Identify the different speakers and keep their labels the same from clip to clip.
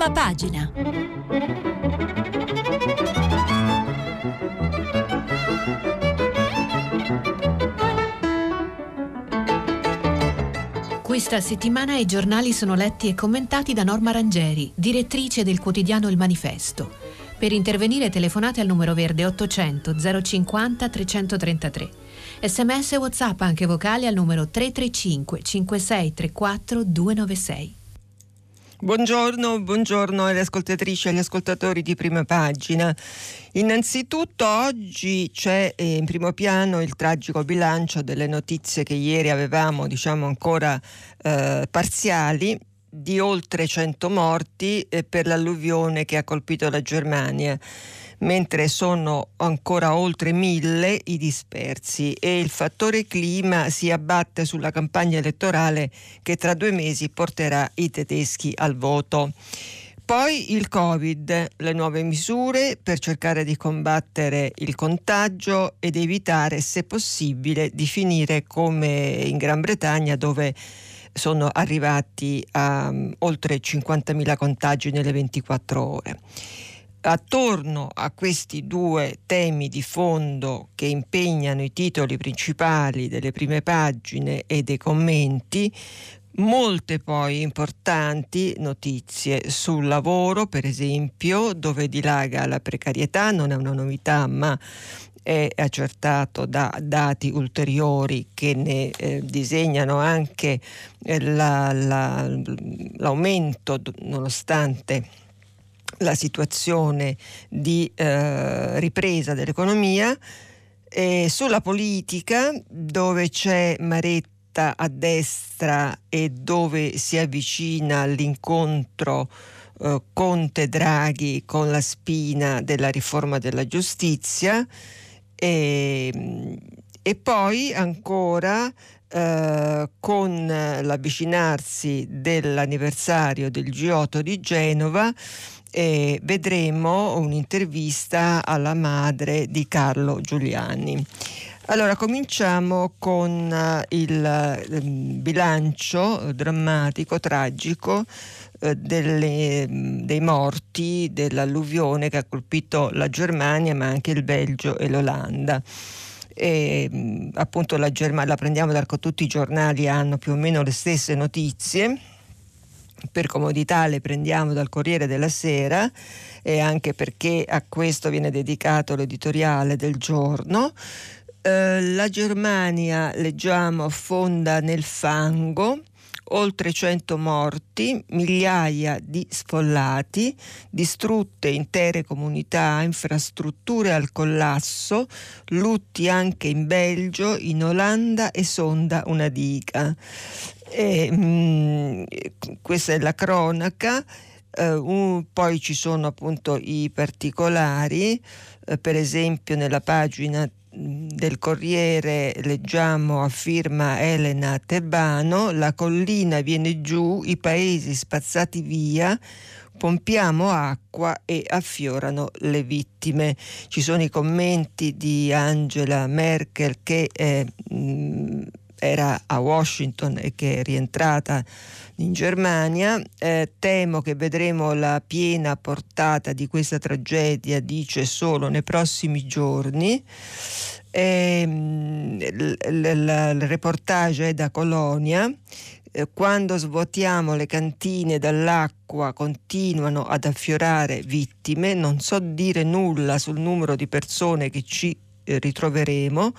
Speaker 1: Prima pagina. Questa settimana i giornali sono letti e commentati da Norma Rangeri, direttrice del quotidiano Il Manifesto. Per intervenire telefonate al numero verde 800 050 333. Sms e WhatsApp anche vocali al numero 335 5634 296.
Speaker 2: Buongiorno, buongiorno alle ascoltatrici e agli ascoltatori di prima pagina. Innanzitutto oggi c'è eh, in primo piano il tragico bilancio delle notizie che ieri avevamo, diciamo ancora eh, parziali, di oltre 100 morti eh, per l'alluvione che ha colpito la Germania mentre sono ancora oltre mille i dispersi e il fattore clima si abbatte sulla campagna elettorale che tra due mesi porterà i tedeschi al voto. Poi il Covid, le nuove misure per cercare di combattere il contagio ed evitare, se possibile, di finire come in Gran Bretagna dove sono arrivati a um, oltre 50.000 contagi nelle 24 ore attorno a questi due temi di fondo che impegnano i titoli principali delle prime pagine e dei commenti, molte poi importanti notizie sul lavoro, per esempio, dove dilaga la precarietà, non è una novità, ma è accertato da dati ulteriori che ne eh, disegnano anche eh, la, la, l'aumento nonostante la situazione di eh, ripresa dell'economia, e sulla politica dove c'è Maretta a destra e dove si avvicina all'incontro eh, Conte-Draghi con la spina della riforma della giustizia e, e poi ancora eh, con l'avvicinarsi dell'anniversario del G8 di Genova e vedremo un'intervista alla madre di Carlo Giuliani. Allora, cominciamo con uh, il uh, bilancio drammatico, tragico uh, delle, um, dei morti dell'alluvione che ha colpito la Germania, ma anche il Belgio e l'Olanda. E, um, appunto la Germania la prendiamo da tutti i giornali hanno più o meno le stesse notizie per comodità le prendiamo dal Corriere della Sera e anche perché a questo viene dedicato l'editoriale del giorno. Eh, la Germania, leggiamo, affonda nel fango, oltre 100 morti, migliaia di sfollati, distrutte intere comunità, infrastrutture al collasso, lutti anche in Belgio, in Olanda e sonda una diga. E, mh, mm, questa è la cronaca. Uh, un, poi ci sono appunto i particolari, uh, per esempio nella pagina mm, del Corriere leggiamo a firma Elena Tebano, la collina viene giù, i paesi spazzati via, pompiamo acqua e affiorano le vittime. Ci sono i commenti di Angela Merkel che eh, mh, era a Washington e che è rientrata in Germania. Eh, temo che vedremo la piena portata di questa tragedia, dice solo nei prossimi giorni. Eh, il, il, il reportage è da Colonia. Eh, quando svuotiamo le cantine dall'acqua continuano ad affiorare vittime. Non so dire nulla sul numero di persone che ci ritroveremo,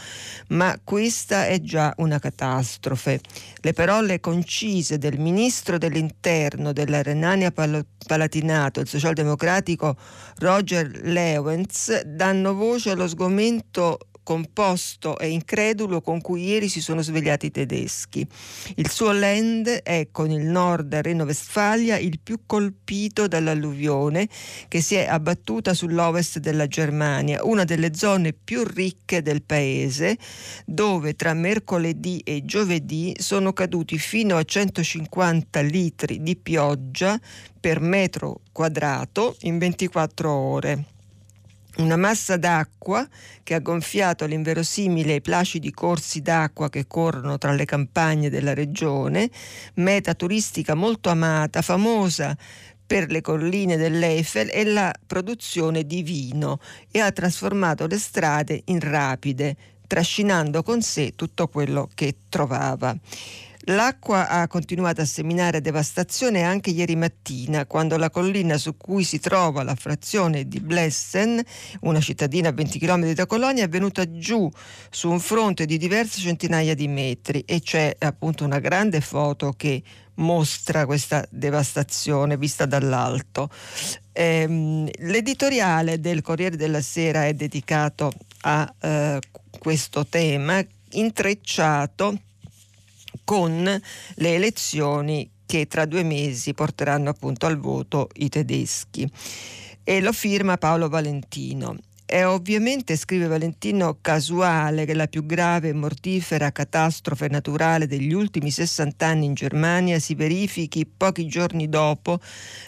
Speaker 2: ma questa è già una catastrofe. Le parole concise del ministro dell'interno della Renania Palatinato, il socialdemocratico Roger Lewens, danno voce allo sgomento composto e incredulo con cui ieri si sono svegliati i tedeschi. Il suo land è con il nord Reno-Vestfalia il più colpito dall'alluvione che si è abbattuta sull'ovest della Germania, una delle zone più ricche del paese, dove tra mercoledì e giovedì sono caduti fino a 150 litri di pioggia per metro quadrato in 24 ore una massa d'acqua che ha gonfiato l'inverosimile i placidi corsi d'acqua che corrono tra le campagne della regione, meta turistica molto amata, famosa per le colline dell'Eiffel e la produzione di vino e ha trasformato le strade in rapide, trascinando con sé tutto quello che trovava. L'acqua ha continuato a seminare devastazione anche ieri mattina, quando la collina su cui si trova la frazione di Blessen, una cittadina a 20 km da Colonia, è venuta giù su un fronte di diverse centinaia di metri e c'è appunto una grande foto che mostra questa devastazione vista dall'alto. Ehm, l'editoriale del Corriere della Sera è dedicato a eh, questo tema intrecciato con le elezioni che tra due mesi porteranno appunto al voto i tedeschi. E lo firma Paolo Valentino. È ovviamente, scrive Valentino, casuale che la più grave e mortifera catastrofe naturale degli ultimi 60 anni in Germania si verifichi pochi giorni dopo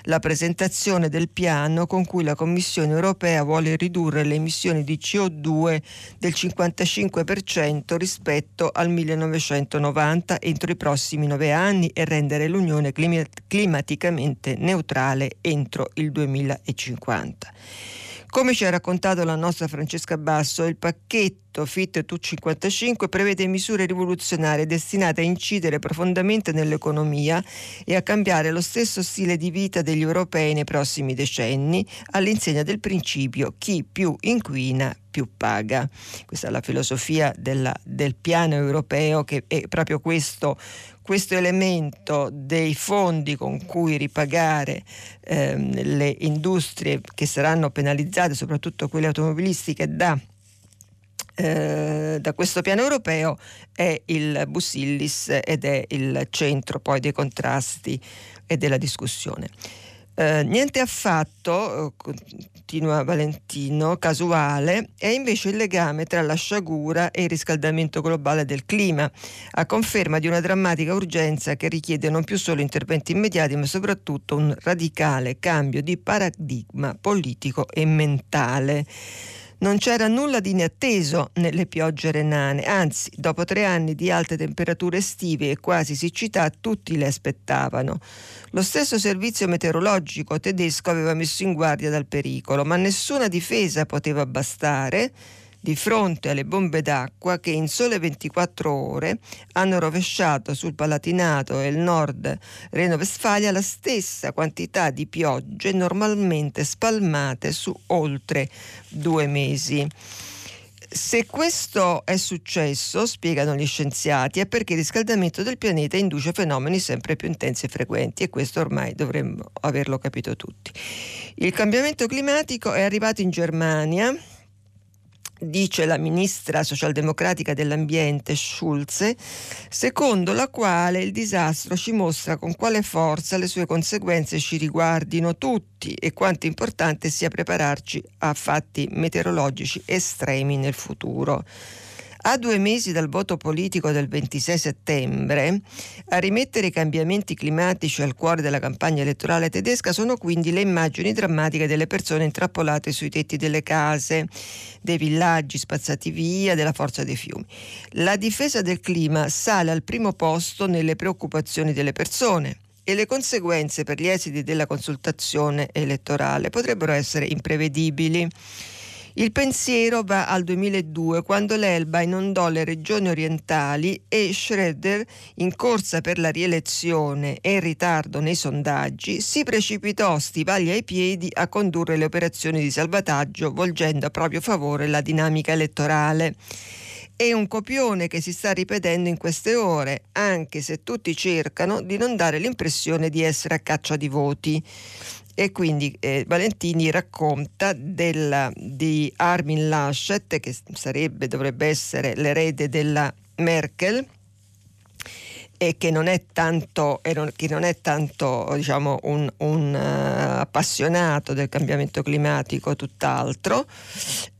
Speaker 2: la presentazione del piano con cui la Commissione europea vuole ridurre le emissioni di CO2 del 55% rispetto al 1990 entro i prossimi nove anni e rendere l'Unione climaticamente neutrale entro il 2050. Come ci ha raccontato la nostra Francesca Basso, il pacchetto Fit to 55 prevede misure rivoluzionarie destinate a incidere profondamente nell'economia e a cambiare lo stesso stile di vita degli europei nei prossimi decenni, all'insegna del principio chi più inquina più paga. Questa è la filosofia della, del piano europeo che è proprio questo questo elemento dei fondi con cui ripagare ehm, le industrie che saranno penalizzate, soprattutto quelle automobilistiche, da eh, da questo piano europeo è il Busillis ed è il centro poi dei contrasti e della discussione. Eh, niente affatto, eh, continua Valentino, casuale, è invece il legame tra la sciagura e il riscaldamento globale del clima, a conferma di una drammatica urgenza che richiede non più solo interventi immediati, ma soprattutto un radicale cambio di paradigma politico e mentale. Non c'era nulla di inatteso nelle piogge renane, anzi, dopo tre anni di alte temperature estive e quasi siccità, tutti le aspettavano. Lo stesso servizio meteorologico tedesco aveva messo in guardia dal pericolo, ma nessuna difesa poteva bastare di fronte alle bombe d'acqua che in sole 24 ore hanno rovesciato sul Palatinato e il nord Reno-Vestfalia la stessa quantità di piogge normalmente spalmate su oltre due mesi. Se questo è successo, spiegano gli scienziati, è perché il riscaldamento del pianeta induce fenomeni sempre più intensi e frequenti e questo ormai dovremmo averlo capito tutti. Il cambiamento climatico è arrivato in Germania dice la ministra socialdemocratica dell'ambiente Schulze, secondo la quale il disastro ci mostra con quale forza le sue conseguenze ci riguardino tutti e quanto importante sia prepararci a fatti meteorologici estremi nel futuro. A due mesi dal voto politico del 26 settembre, a rimettere i cambiamenti climatici al cuore della campagna elettorale tedesca sono quindi le immagini drammatiche delle persone intrappolate sui tetti delle case, dei villaggi spazzati via, della forza dei fiumi. La difesa del clima sale al primo posto nelle preoccupazioni delle persone e le conseguenze per gli esiti della consultazione elettorale potrebbero essere imprevedibili. Il pensiero va al 2002 quando l'Elba inondò le regioni orientali e Schroeder, in corsa per la rielezione e in ritardo nei sondaggi, si precipitò stivali ai piedi a condurre le operazioni di salvataggio volgendo a proprio favore la dinamica elettorale. È un copione che si sta ripetendo in queste ore, anche se tutti cercano di non dare l'impressione di essere a caccia di voti e quindi eh, Valentini racconta della, di Armin Laschet che sarebbe, dovrebbe essere l'erede della Merkel e che non è tanto, non è tanto diciamo, un, un uh, appassionato del cambiamento climatico, tutt'altro,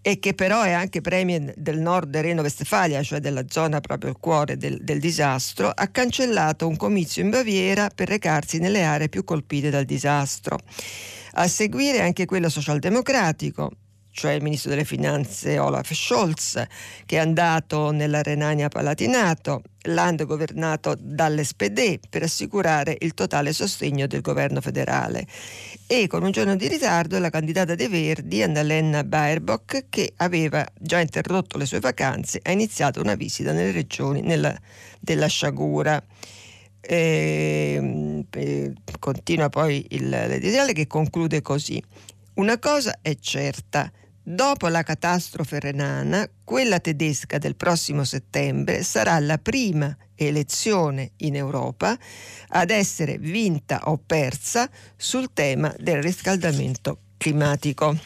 Speaker 2: e che però è anche premier del nord Reno-Vestfalia, cioè della zona proprio il cuore del, del disastro, ha cancellato un comizio in Baviera per recarsi nelle aree più colpite dal disastro. A seguire anche quello socialdemocratico, cioè il ministro delle finanze Olaf Scholz, che è andato nella Renania Palatinato, land governato dall'SPD, per assicurare il totale sostegno del governo federale. E con un giorno di ritardo la candidata dei Verdi, Annalena Baerbock, che aveva già interrotto le sue vacanze, ha iniziato una visita nelle regioni nella, della Sciagura. E, e, continua poi l'editoriale che conclude così. Una cosa è certa, Dopo la catastrofe renana, quella tedesca del prossimo settembre sarà la prima elezione in Europa ad essere vinta o persa sul tema del riscaldamento climatico.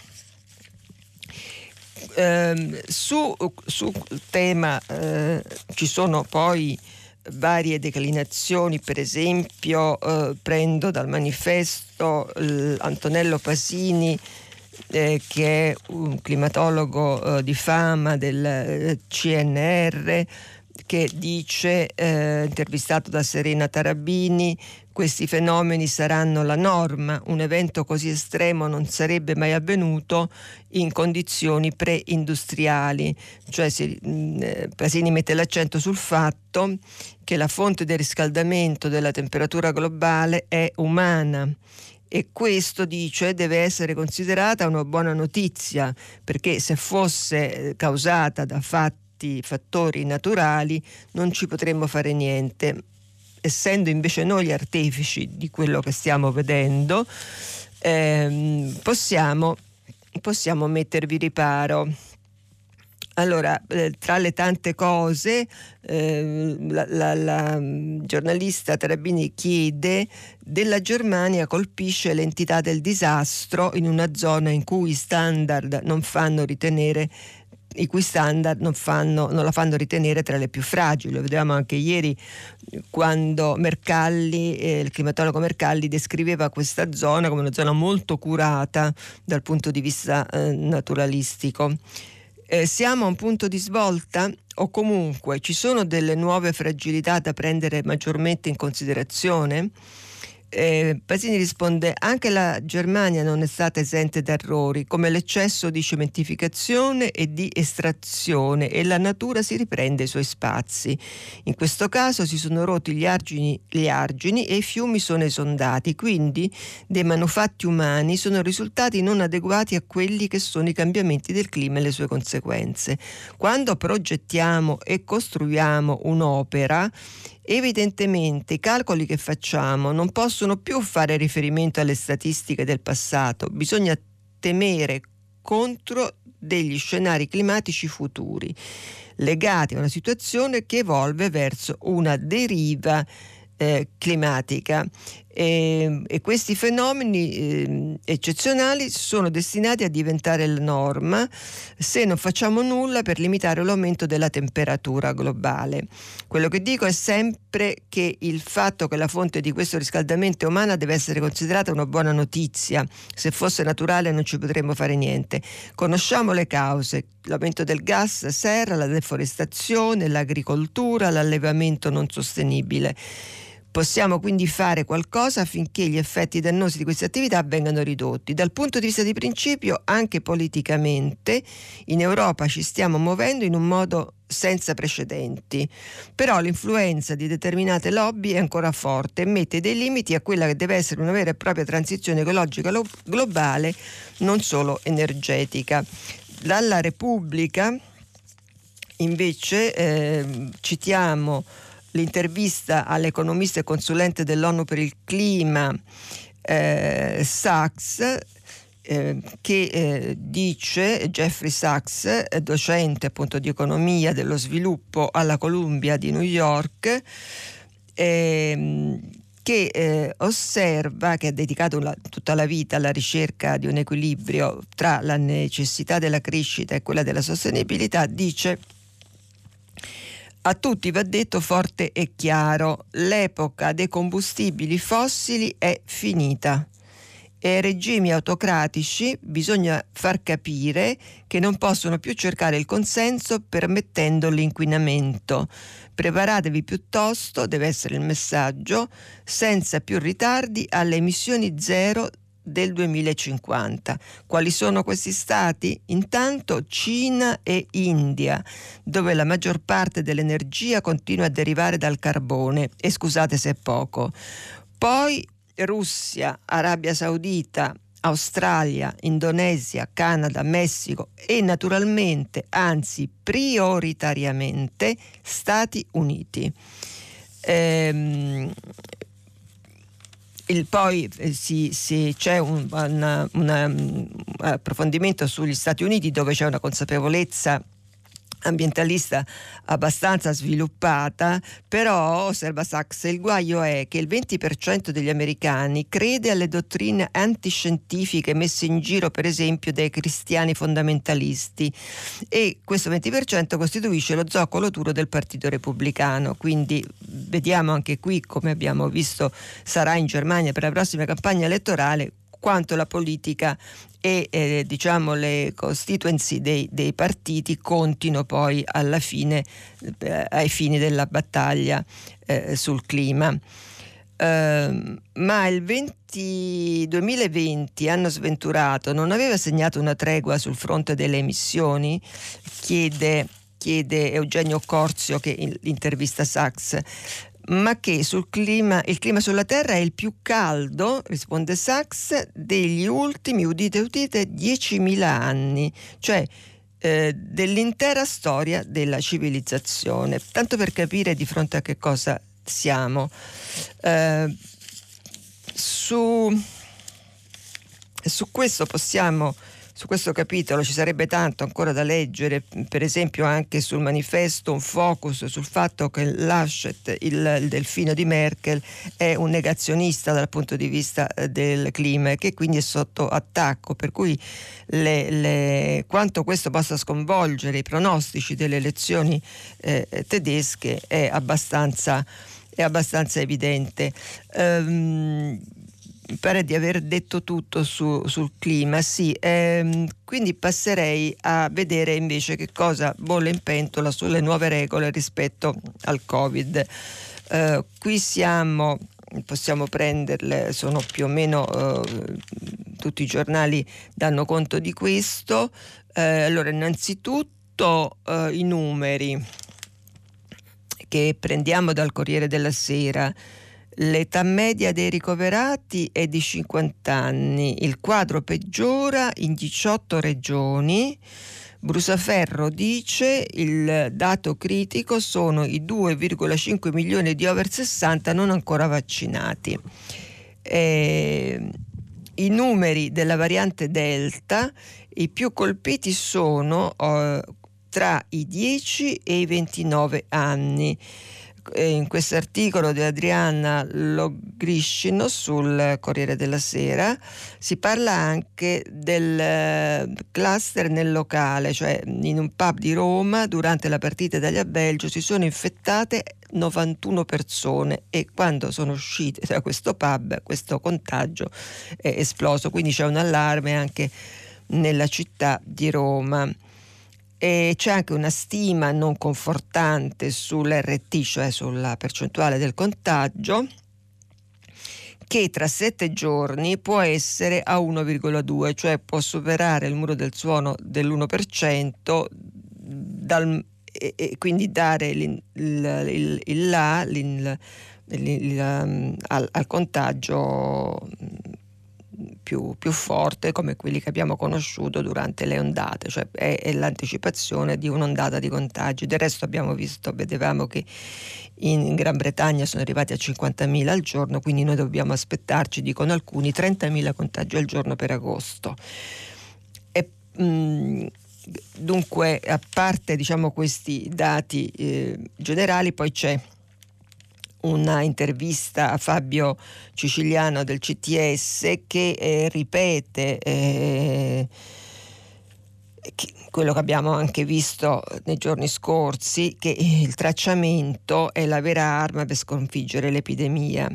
Speaker 2: Eh, su, sul tema eh, ci sono poi varie declinazioni, per esempio eh, prendo dal manifesto Antonello Pasini eh, che è un climatologo eh, di fama del eh, CNR, che dice, eh, intervistato da Serena Tarabini, questi fenomeni saranno la norma, un evento così estremo non sarebbe mai avvenuto in condizioni pre-industriali, cioè si, mh, eh, Pasini mette l'accento sul fatto che la fonte del riscaldamento della temperatura globale è umana e questo dice deve essere considerata una buona notizia perché se fosse eh, causata da fatti, fattori naturali non ci potremmo fare niente. Essendo invece noi gli artefici di quello che stiamo vedendo, ehm, possiamo, possiamo mettervi riparo. Allora, eh, tra le tante cose, eh, la, la, la, mm, giornalista Tarabini chiede della Germania colpisce l'entità del disastro in una zona in cui i standard non fanno ritenere i cui standard non, fanno, non, la fanno ritenere tra le più fragili. Lo vedevamo anche ieri quando Mercalli, eh, il climatologo Mercalli descriveva questa zona come una zona molto curata dal punto di vista eh, naturalistico eh, siamo a un punto di svolta o comunque ci sono delle nuove fragilità da prendere maggiormente in considerazione? Eh, Pasini risponde anche la Germania non è stata esente da errori come l'eccesso di cementificazione e di estrazione e la natura si riprende i suoi spazi. In questo caso si sono rotti gli argini, gli argini e i fiumi sono esondati, quindi dei manufatti umani sono risultati non adeguati a quelli che sono i cambiamenti del clima e le sue conseguenze. Quando progettiamo e costruiamo un'opera, Evidentemente i calcoli che facciamo non possono più fare riferimento alle statistiche del passato, bisogna temere contro degli scenari climatici futuri legati a una situazione che evolve verso una deriva eh, climatica e, e, questi fenomeni eh, eccezionali sono destinati a diventare la norma se non facciamo nulla per limitare l'aumento della temperatura globale. Quello che dico è sempre che il fatto che la fonte di questo riscaldamento è umana deve essere considerata una buona notizia. Se fosse naturale non ci potremmo fare niente. Conosciamo le cause, l'aumento del gas serra, la deforestazione, l'agricoltura, l'allevamento non sostenibile. Possiamo quindi fare qualcosa affinché gli effetti dannosi di queste attività vengano ridotti. Dal punto di vista di principio, anche politicamente, in Europa ci stiamo muovendo in un modo senza precedenti. Però l'influenza di determinate lobby è ancora forte e mette dei limiti a quella che deve essere una vera e propria transizione ecologica globale, non solo energetica. Dalla Repubblica invece eh, citiamo l'intervista all'economista e consulente dell'ONU per il clima eh, Sachs eh, che eh, dice Jeffrey Sachs, docente appunto di economia dello sviluppo alla Columbia di New York, ehm, che eh, osserva, che ha dedicato la, tutta la vita alla ricerca di un equilibrio tra la necessità della crescita e quella della sostenibilità, dice a tutti va detto forte e chiaro, l'epoca dei combustibili fossili è finita e ai regimi autocratici bisogna far capire che non possono più cercare il consenso permettendo l'inquinamento. Preparatevi piuttosto, deve essere il messaggio, senza più ritardi alle emissioni zero del 2050. Quali sono questi stati? Intanto Cina e India, dove la maggior parte dell'energia continua a derivare dal carbone e scusate se è poco. Poi Russia, Arabia Saudita, Australia, Indonesia, Canada, Messico e naturalmente, anzi prioritariamente, Stati Uniti. Ehm, il, poi eh, si, si, c'è un, una, un approfondimento sugli Stati Uniti dove c'è una consapevolezza ambientalista abbastanza sviluppata, però, osserva Sachs, il guaio è che il 20% degli americani crede alle dottrine antiscientifiche messe in giro per esempio dai cristiani fondamentalisti e questo 20% costituisce lo zoccolo duro del Partito Repubblicano, quindi vediamo anche qui come abbiamo visto sarà in Germania per la prossima campagna elettorale quanto la politica e eh, diciamo le constituency dei, dei, partiti contino poi alla fine eh, ai fini della battaglia eh, sul clima. Uh, ma il 20, 2020, anno sventurato, non aveva segnato una tregua sul fronte delle emissioni? Chiede, chiede Eugenio Corzio che intervista Sachs ma che clima, il clima sulla Terra è il più caldo, risponde Sachs, degli ultimi, udite udite, 10.000 anni, cioè eh, dell'intera storia della civilizzazione. Tanto per capire di fronte a che cosa siamo. Eh, su, su questo possiamo su questo capitolo ci sarebbe tanto ancora da leggere, per esempio anche sul manifesto un focus sul fatto che Laschet, il, il delfino di Merkel, è un negazionista dal punto di vista eh, del clima e che quindi è sotto attacco, per cui le, le, quanto questo possa sconvolgere i pronostici delle elezioni eh, tedesche è abbastanza, è abbastanza evidente. Um, mi pare di aver detto tutto su, sul clima, sì, ehm, quindi passerei a vedere invece che cosa bolle in pentola sulle nuove regole rispetto al Covid. Eh, qui siamo, possiamo prenderle, sono più o meno eh, tutti i giornali danno conto di questo. Eh, allora, innanzitutto eh, i numeri che prendiamo dal Corriere della Sera. L'età media dei ricoverati è di 50 anni, il quadro peggiora in 18 regioni. Brusaferro dice il dato critico sono i 2,5 milioni di over 60 non ancora vaccinati. Eh, I numeri della variante Delta, i più colpiti sono eh, tra i 10 e i 29 anni in questo articolo di Adriana Logriscino sul Corriere della Sera si parla anche del eh, cluster nel locale, cioè in un pub di Roma durante la partita Italia-Belgio si sono infettate 91 persone e quando sono uscite da questo pub questo contagio è esploso, quindi c'è un allarme anche nella città di Roma. E c'è anche una stima non confortante sull'RT, cioè sulla percentuale del contagio, che tra sette giorni può essere a 1,2, cioè può superare il muro del suono dell'1% dal, e, e, quindi dare il, il, il, il là um, al, al contagio più, più, forte come quelli che abbiamo conosciuto durante le ondate, cioè è, è, l'anticipazione di un'ondata di contagi. Del resto abbiamo visto, vedevamo che in Gran Bretagna sono arrivati a 50.000 al giorno, quindi noi dobbiamo aspettarci, dicono alcuni, 30.000 contagi al giorno per agosto. E, mh, dunque, a parte diciamo, questi dati eh, generali, poi c'è una intervista a Fabio Ciciliano del CTS che eh, ripete eh, che, quello che abbiamo anche visto nei giorni scorsi, che il tracciamento è la vera arma per sconfiggere l'epidemia.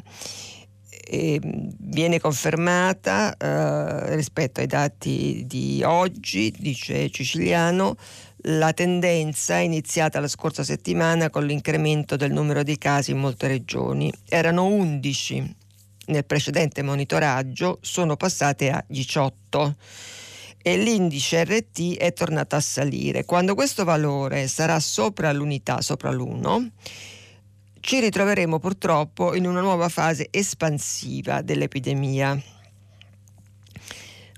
Speaker 2: E viene confermata eh, rispetto ai dati di oggi, dice Ciciliano, la tendenza iniziata la scorsa settimana con l'incremento del numero di casi in molte regioni. Erano 11 nel precedente monitoraggio sono passate a 18 e l'indice RT è tornato a salire. Quando questo valore sarà sopra l'unità, sopra l'1, ci ritroveremo purtroppo in una nuova fase espansiva dell'epidemia.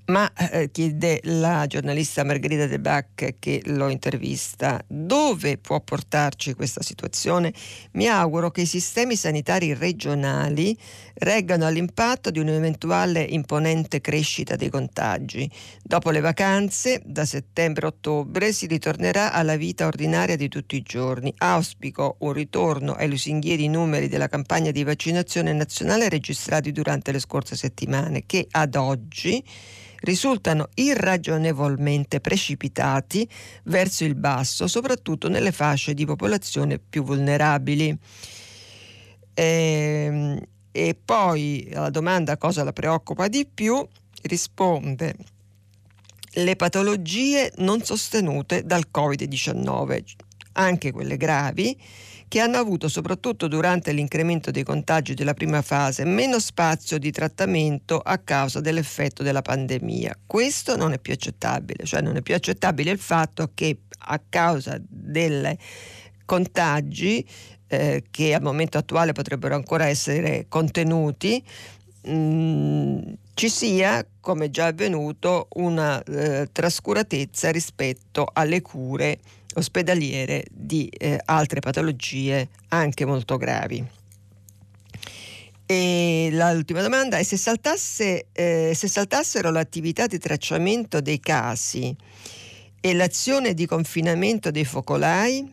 Speaker 2: Ma eh, chiede la giornalista Margherita De Bac che l'ho intervista, dove può portarci questa situazione? Mi auguro che i sistemi sanitari regionali reggano all'impatto di un'eventuale imponente crescita dei contagi. Dopo le vacanze, da settembre-ottobre, si ritornerà alla vita ordinaria di tutti i giorni. Auspico un ritorno ai lusinghieri numeri della campagna di vaccinazione nazionale registrati durante le scorse settimane, che ad oggi risultano irragionevolmente precipitati verso il basso, soprattutto nelle fasce di popolazione più vulnerabili. E, ehm, e poi alla domanda cosa la preoccupa di più risponde le patologie non sostenute dal Covid-19, anche quelle gravi, che hanno avuto soprattutto durante l'incremento dei contagi della prima fase meno spazio di trattamento a causa dell'effetto della pandemia. Questo non è più accettabile, cioè non è più accettabile il fatto che a causa dei contagi eh, che al momento attuale potrebbero ancora essere contenuti, mm, ci sia, come già avvenuto, una eh, trascuratezza rispetto alle cure ospedaliere di eh, altre patologie anche molto gravi. E l'ultima domanda è se, saltasse, eh, se saltassero l'attività di tracciamento dei casi e l'azione di confinamento dei focolai,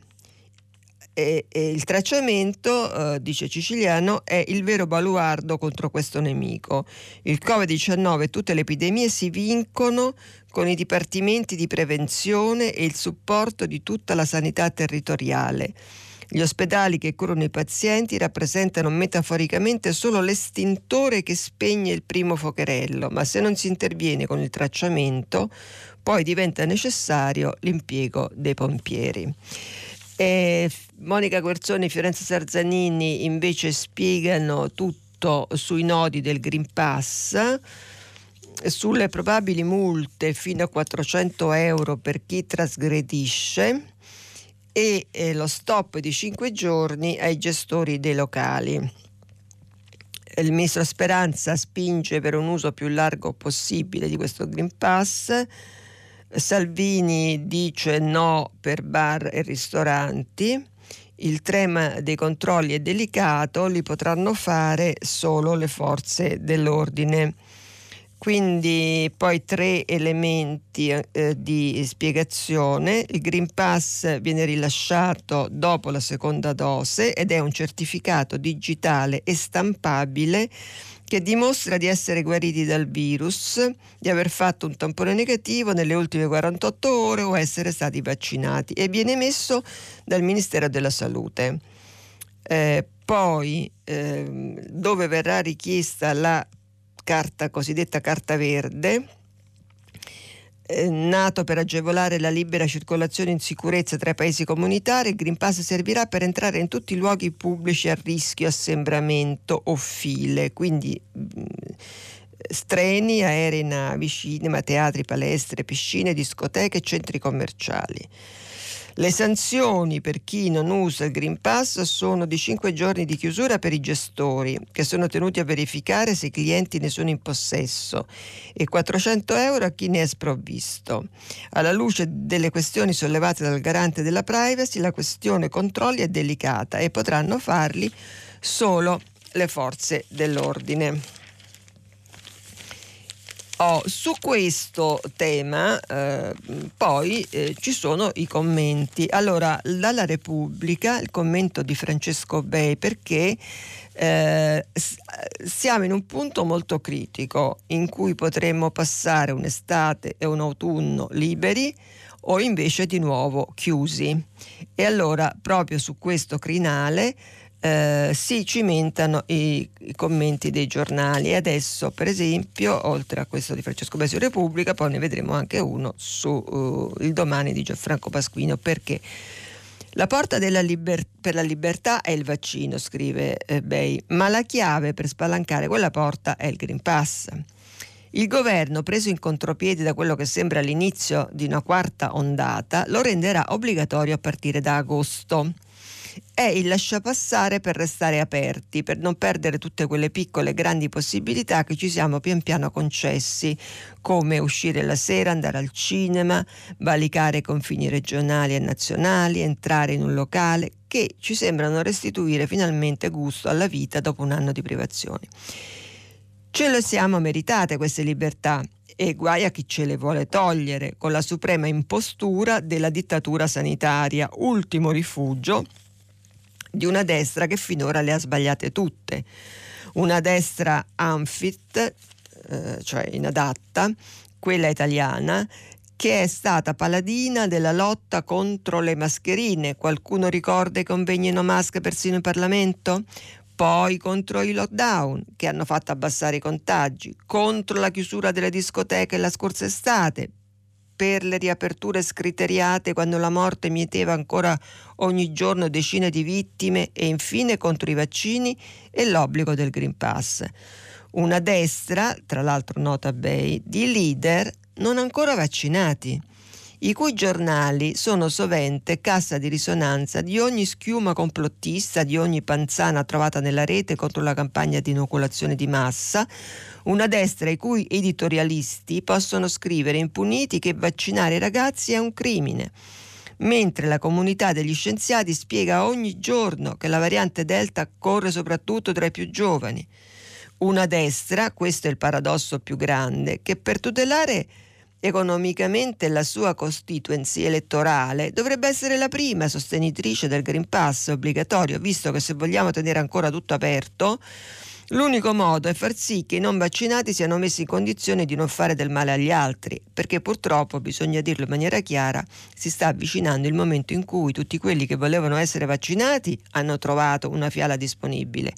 Speaker 2: e, e il tracciamento, eh, dice Ciciliano, è il vero baluardo contro questo nemico. Il Covid-19 e tutte le epidemie si vincono con i dipartimenti di prevenzione e il supporto di tutta la sanità territoriale. Gli ospedali che curano i pazienti rappresentano metaforicamente solo l'estintore che spegne il primo focherello, ma se non si interviene con il tracciamento, poi diventa necessario l'impiego dei pompieri. E Monica Guerzoni e Fiorenza Sarzanini invece spiegano tutto sui nodi del Green Pass sulle probabili multe fino a 400 euro per chi trasgredisce e eh, lo stop di 5 giorni ai gestori dei locali. Il ministro Speranza spinge per un uso più largo possibile di questo Green Pass Salvini dice no per bar e ristoranti. Il tema dei controlli è delicato, li potranno fare solo le forze dell'ordine. Quindi poi tre elementi eh, di spiegazione. Il Green Pass viene rilasciato dopo la seconda dose ed è un certificato digitale e stampabile che dimostra di essere guariti dal virus, di aver fatto un tampone negativo nelle ultime 48 ore o essere stati vaccinati e viene emesso dal Ministero della Salute. Eh, poi eh, dove verrà richiesta la carta cosiddetta carta verde, eh, nato per agevolare la libera circolazione in sicurezza tra i paesi comunitari, il Green Pass servirà per entrare in tutti i luoghi pubblici a rischio assembramento o file, quindi mh, mm, streni, aerei, navi, cinema, teatri, palestre, piscine, discoteche e centri commerciali. Le sanzioni per chi non usa il Green Pass sono di 5 giorni di chiusura per i gestori, che sono tenuti a verificare se i clienti ne sono in possesso, e 400 euro a chi ne è sprovvisto. Alla luce delle questioni sollevate dal garante della privacy, la questione controlli è delicata e potranno farli solo le forze dell'ordine. Oh, su questo tema eh, poi eh, ci sono i commenti. Allora, dalla Repubblica il commento di Francesco Bei perché eh, siamo in un punto molto critico in cui potremmo passare un'estate e un autunno liberi o invece di nuovo chiusi. E allora proprio su questo crinale eh, si cimentano i, i, commenti dei giornali e adesso per esempio oltre a questo di Francesco Besio Repubblica poi ne vedremo anche uno su uh, il domani di Gianfranco Pasquino perché La porta liber- per la libertà è il vaccino, scrive eh, Bay, ma la chiave per spalancare quella porta è il Green Pass. Il governo, preso in contropiedi da quello che sembra l'inizio di una quarta ondata, lo renderà obbligatorio a partire da agosto è il lasciapassare per restare aperti, per non perdere tutte quelle piccole grandi possibilità che ci siamo pian piano concessi, come uscire la sera, andare al cinema, valicare confini regionali e nazionali, entrare in un locale, che ci sembrano restituire finalmente gusto alla vita dopo un anno di privazioni. Ce le siamo meritate queste libertà e guai a chi ce le vuole togliere con la suprema impostura della dittatura sanitaria, ultimo rifugio di una destra che finora le ha sbagliate tutte. Una destra unfit, eh, cioè inadatta, quella italiana, che è stata paladina della lotta contro le mascherine. Qualcuno ricorda i convegni no mask persino in Parlamento? Poi contro i lockdown che hanno fatto abbassare i contagi, contro la chiusura delle discoteche la scorsa estate, per le riaperture scriteriate quando la morte mieteva ancora ogni giorno decine di vittime e infine contro i vaccini e l'obbligo del Green Pass. Una destra, tra l'altro nota Bay, di leader non ancora vaccinati i cui giornali sono sovente cassa di risonanza di ogni schiuma complottista, di ogni panzana trovata nella rete contro la campagna di inoculazione di massa, una destra i cui editorialisti possono scrivere impuniti che vaccinare i ragazzi è un crimine mentre la comunità degli scienziati spiega ogni giorno che la variante Delta corre soprattutto tra i più giovani. Una destra, questo è il paradosso più grande, che per tutelare economicamente la sua constituency elettorale dovrebbe essere la prima sostenitrice del Green Pass obbligatorio, visto che se vogliamo tenere ancora tutto aperto, l'unico modo è far sì che i non vaccinati siano messi in condizione di non fare del male agli altri, perché purtroppo, bisogna dirlo in maniera chiara, si sta avvicinando il momento in cui tutti quelli che volevano essere vaccinati hanno trovato una fiala disponibile.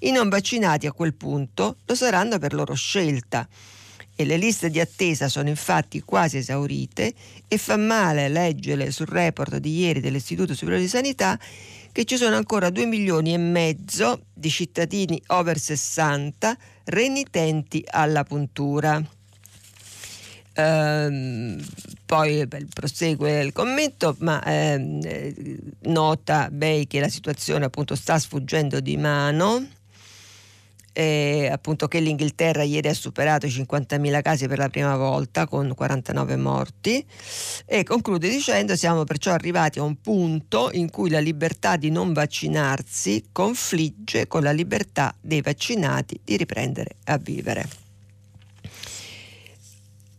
Speaker 2: I non vaccinati a quel punto lo saranno per loro scelta e le liste di attesa sono infatti quasi esaurite e fa male leggere sul report di ieri dell'Istituto Superiore di Sanità che ci sono ancora 2 milioni e mezzo di cittadini over 60 renitenti alla puntura. Ehm, poi beh, prosegue il commento, ma ehm, eh, nota Bay che la situazione appunto sta sfuggendo di mano eh, appunto che l'Inghilterra ieri ha superato i 50.000 casi per la prima volta con 49 morti e conclude dicendo siamo perciò arrivati a un punto in cui la libertà di non vaccinarsi confligge con la libertà dei vaccinati di riprendere a vivere.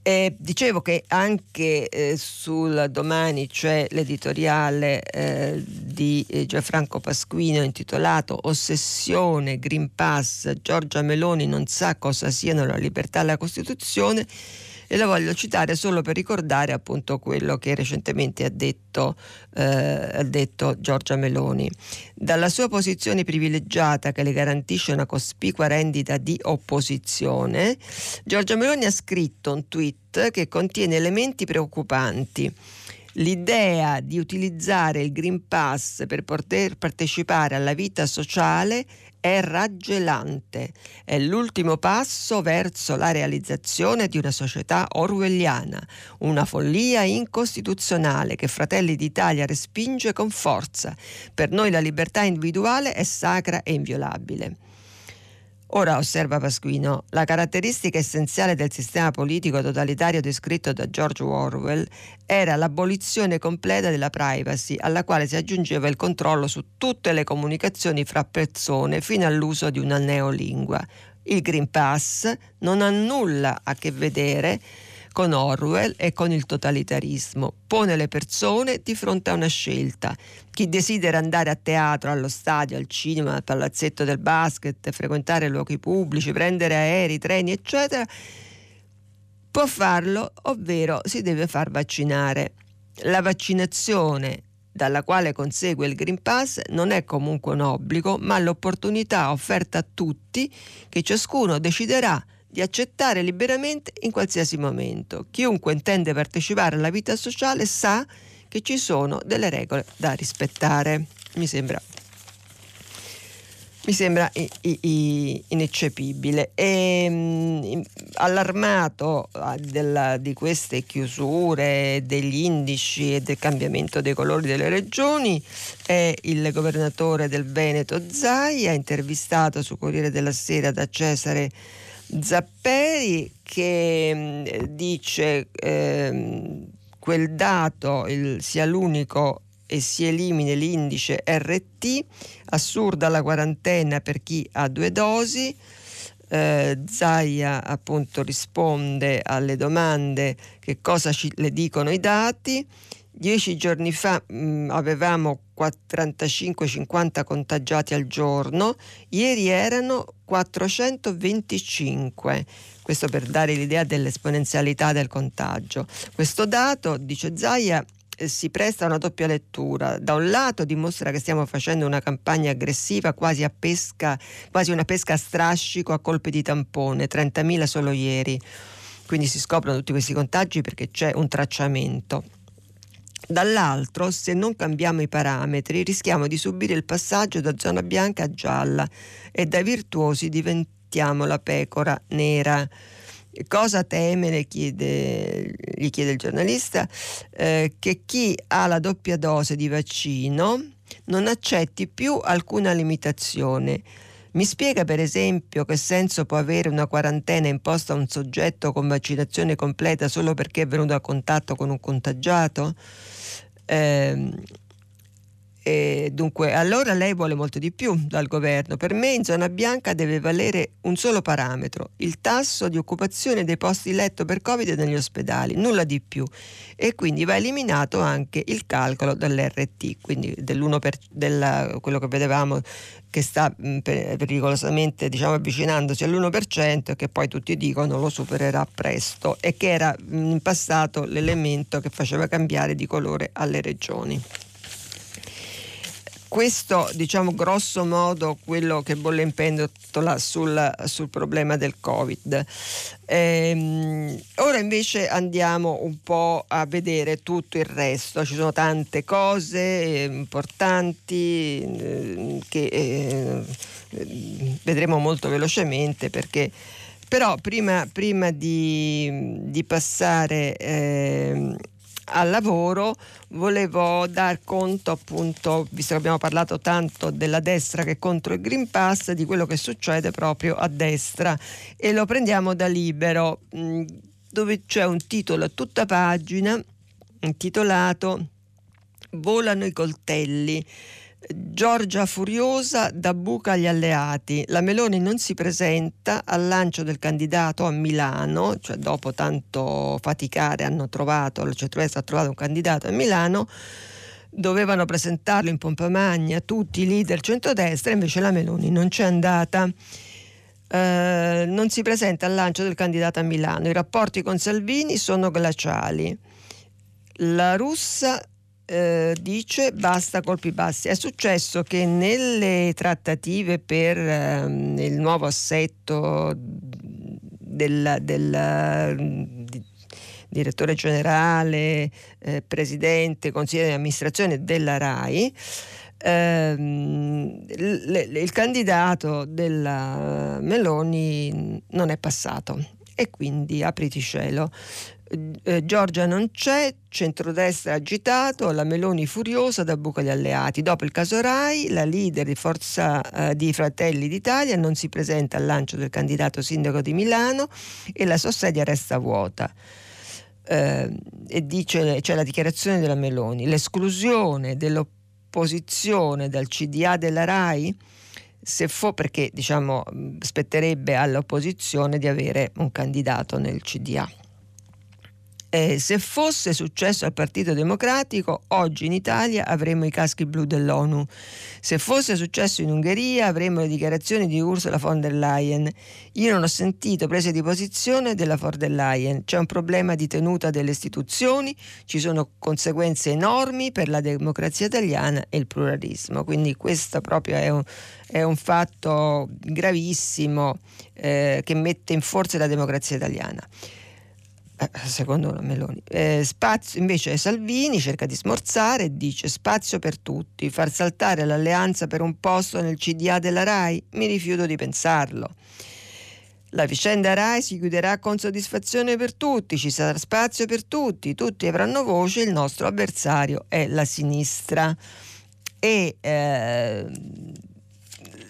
Speaker 2: Eh, dicevo che anche eh, sul domani c'è l'editoriale eh, di eh, Gianfranco Pasquino intitolato Ossessione, Green Pass, Giorgia Meloni non sa cosa siano la libertà e la Costituzione e la voglio citare solo per ricordare appunto quello che recentemente ha detto, eh, ha detto Giorgia Meloni. Dalla sua posizione privilegiata che le garantisce una cospicua rendita di opposizione, Giorgia Meloni ha scritto un tweet che contiene elementi preoccupanti l'idea di utilizzare il Green Pass per poter partecipare alla vita sociale è raggelante, è l'ultimo passo verso la realizzazione di una società orwelliana, una follia incostituzionale che Fratelli d'Italia respinge con forza. Per noi la libertà individuale è sacra e inviolabile. Ora, osserva Pasquino, la caratteristica essenziale del sistema politico totalitario descritto da George Orwell era l'abolizione completa della privacy, alla quale si aggiungeva il controllo su tutte le comunicazioni fra persone fino all'uso di una neolingua. Il Green Pass non ha nulla a che vedere con Orwell e con il totalitarismo. Pone le persone di fronte a una scelta. Chi desidera andare a teatro, allo stadio, al cinema, al palazzetto del basket, frequentare luoghi pubblici, prendere aerei, treni, eccetera, può farlo, ovvero si deve far vaccinare. La vaccinazione dalla quale consegue il Green Pass non è comunque un obbligo, ma l'opportunità offerta a tutti che ciascuno deciderà di accettare liberamente in qualsiasi momento. Chiunque intende partecipare alla vita sociale sa che ci sono delle regole da rispettare. Mi sembra mi sembra ineccepibile. E, mh, allarmato ah, della, di queste chiusure, degli indici e del cambiamento dei colori delle regioni è il governatore del Veneto Zai, ha intervistato su Corriere della Sera da Cesare Zapperi che mh, dice eh, quel dato il, sia l'unico e si elimini l'indice RT, assurda la quarantena per chi ha due dosi. Eh, Zaia appunto risponde alle domande che cosa ci, le dicono i dati. Dieci giorni fa mh, mm, avevamo 35-50 contagiati al giorno, ieri erano 425, questo per dare l'idea dell'esponenzialità del contagio. Questo dato, dice Zaia, eh, si presta a una doppia lettura. Da un lato dimostra che stiamo facendo una campagna aggressiva quasi a pesca, quasi una pesca a strascico a colpi di tampone, 30.000 solo ieri. Quindi si scoprono tutti questi contagi perché c'è un tracciamento. Dall'altro, se non cambiamo i parametri, rischiamo di subire il passaggio da zona bianca a gialla e da virtuosi diventiamo la pecora nera. Cosa teme, chiede, gli chiede il giornalista, eh, che chi ha la doppia dose di vaccino non accetti più alcuna limitazione. Mi spiega per esempio che senso può avere una quarantena imposta a un soggetto con vaccinazione completa solo perché è venuto a contatto con un contagiato? Eh, e dunque, allora lei vuole molto di più dal governo. Per me in zona bianca deve valere un solo parametro, il tasso di occupazione dei posti letto per Covid negli ospedali, nulla di più. E quindi va eliminato anche il calcolo dell'RT, quindi dell'1 per, della, quello che vedevamo che sta pericolosamente diciamo, avvicinandosi all'1% e che poi tutti dicono lo supererà presto e che era in passato l'elemento che faceva cambiare di colore alle regioni questo diciamo grosso modo quello che bolle in pentola sul, sul problema del covid. Ehm, ora invece andiamo un po' a vedere tutto il resto. Ci sono tante cose importanti eh, che eh, vedremo molto velocemente perché però prima, prima di, di passare eh, al lavoro volevo dar conto appunto, visto che abbiamo parlato tanto della destra che contro il Green Pass, di quello che succede proprio a destra. E lo prendiamo da libero mm, dove c'è un titolo a tutta pagina intitolato Volano i coltelli Giorgia furiosa da buca agli alleati. La Meloni non si presenta al lancio del candidato a Milano, cioè dopo tanto faticare hanno trovato, il centrodestra ha trovato un candidato a Milano, dovevano presentarlo in pompa magna tutti i leader centrodestra, invece la Meloni non c'è andata. Eh, non si presenta al lancio del candidato a Milano. I rapporti con Salvini sono glaciali. La russa eh, dice basta colpi bassi. È successo che nelle trattative per eh, il nuovo assetto del, del di, direttore generale, eh, presidente, consigliere di amministrazione della RAI, ehm, il candidato della Meloni non è passato e quindi apriti cielo. Eh, Giorgia non c'è, centrodestra agitato, la Meloni furiosa da buca agli alleati. Dopo il caso Rai, la leader di Forza eh, di Fratelli d'Italia non si presenta al lancio del candidato sindaco di Milano e la sua sedia resta vuota. Eh, e dice, c'è la dichiarazione della Meloni, l'esclusione dell'opposizione dal CDA della Rai se fo, perché diciamo spetterebbe all'opposizione di avere un candidato nel CDA. Eh, se fosse successo al Partito Democratico, oggi in Italia avremmo i caschi blu dell'ONU. Se fosse successo in Ungheria, avremmo le dichiarazioni di Ursula von der Leyen. Io non ho sentito prese di posizione della von der Leyen. C'è un problema di tenuta delle istituzioni, ci sono conseguenze enormi per la democrazia italiana e il pluralismo. Quindi questo proprio è un, è un fatto gravissimo eh, che mette in forza la democrazia italiana. Eh, secondo la Meloni. Eh, spazio, invece Salvini cerca di smorzare e dice spazio per tutti, far saltare l'alleanza per un posto nel CDA della RAI, mi rifiuto di pensarlo. La vicenda RAI si chiuderà con soddisfazione per tutti, ci sarà spazio per tutti, tutti avranno voce, il nostro avversario è la sinistra. E eh,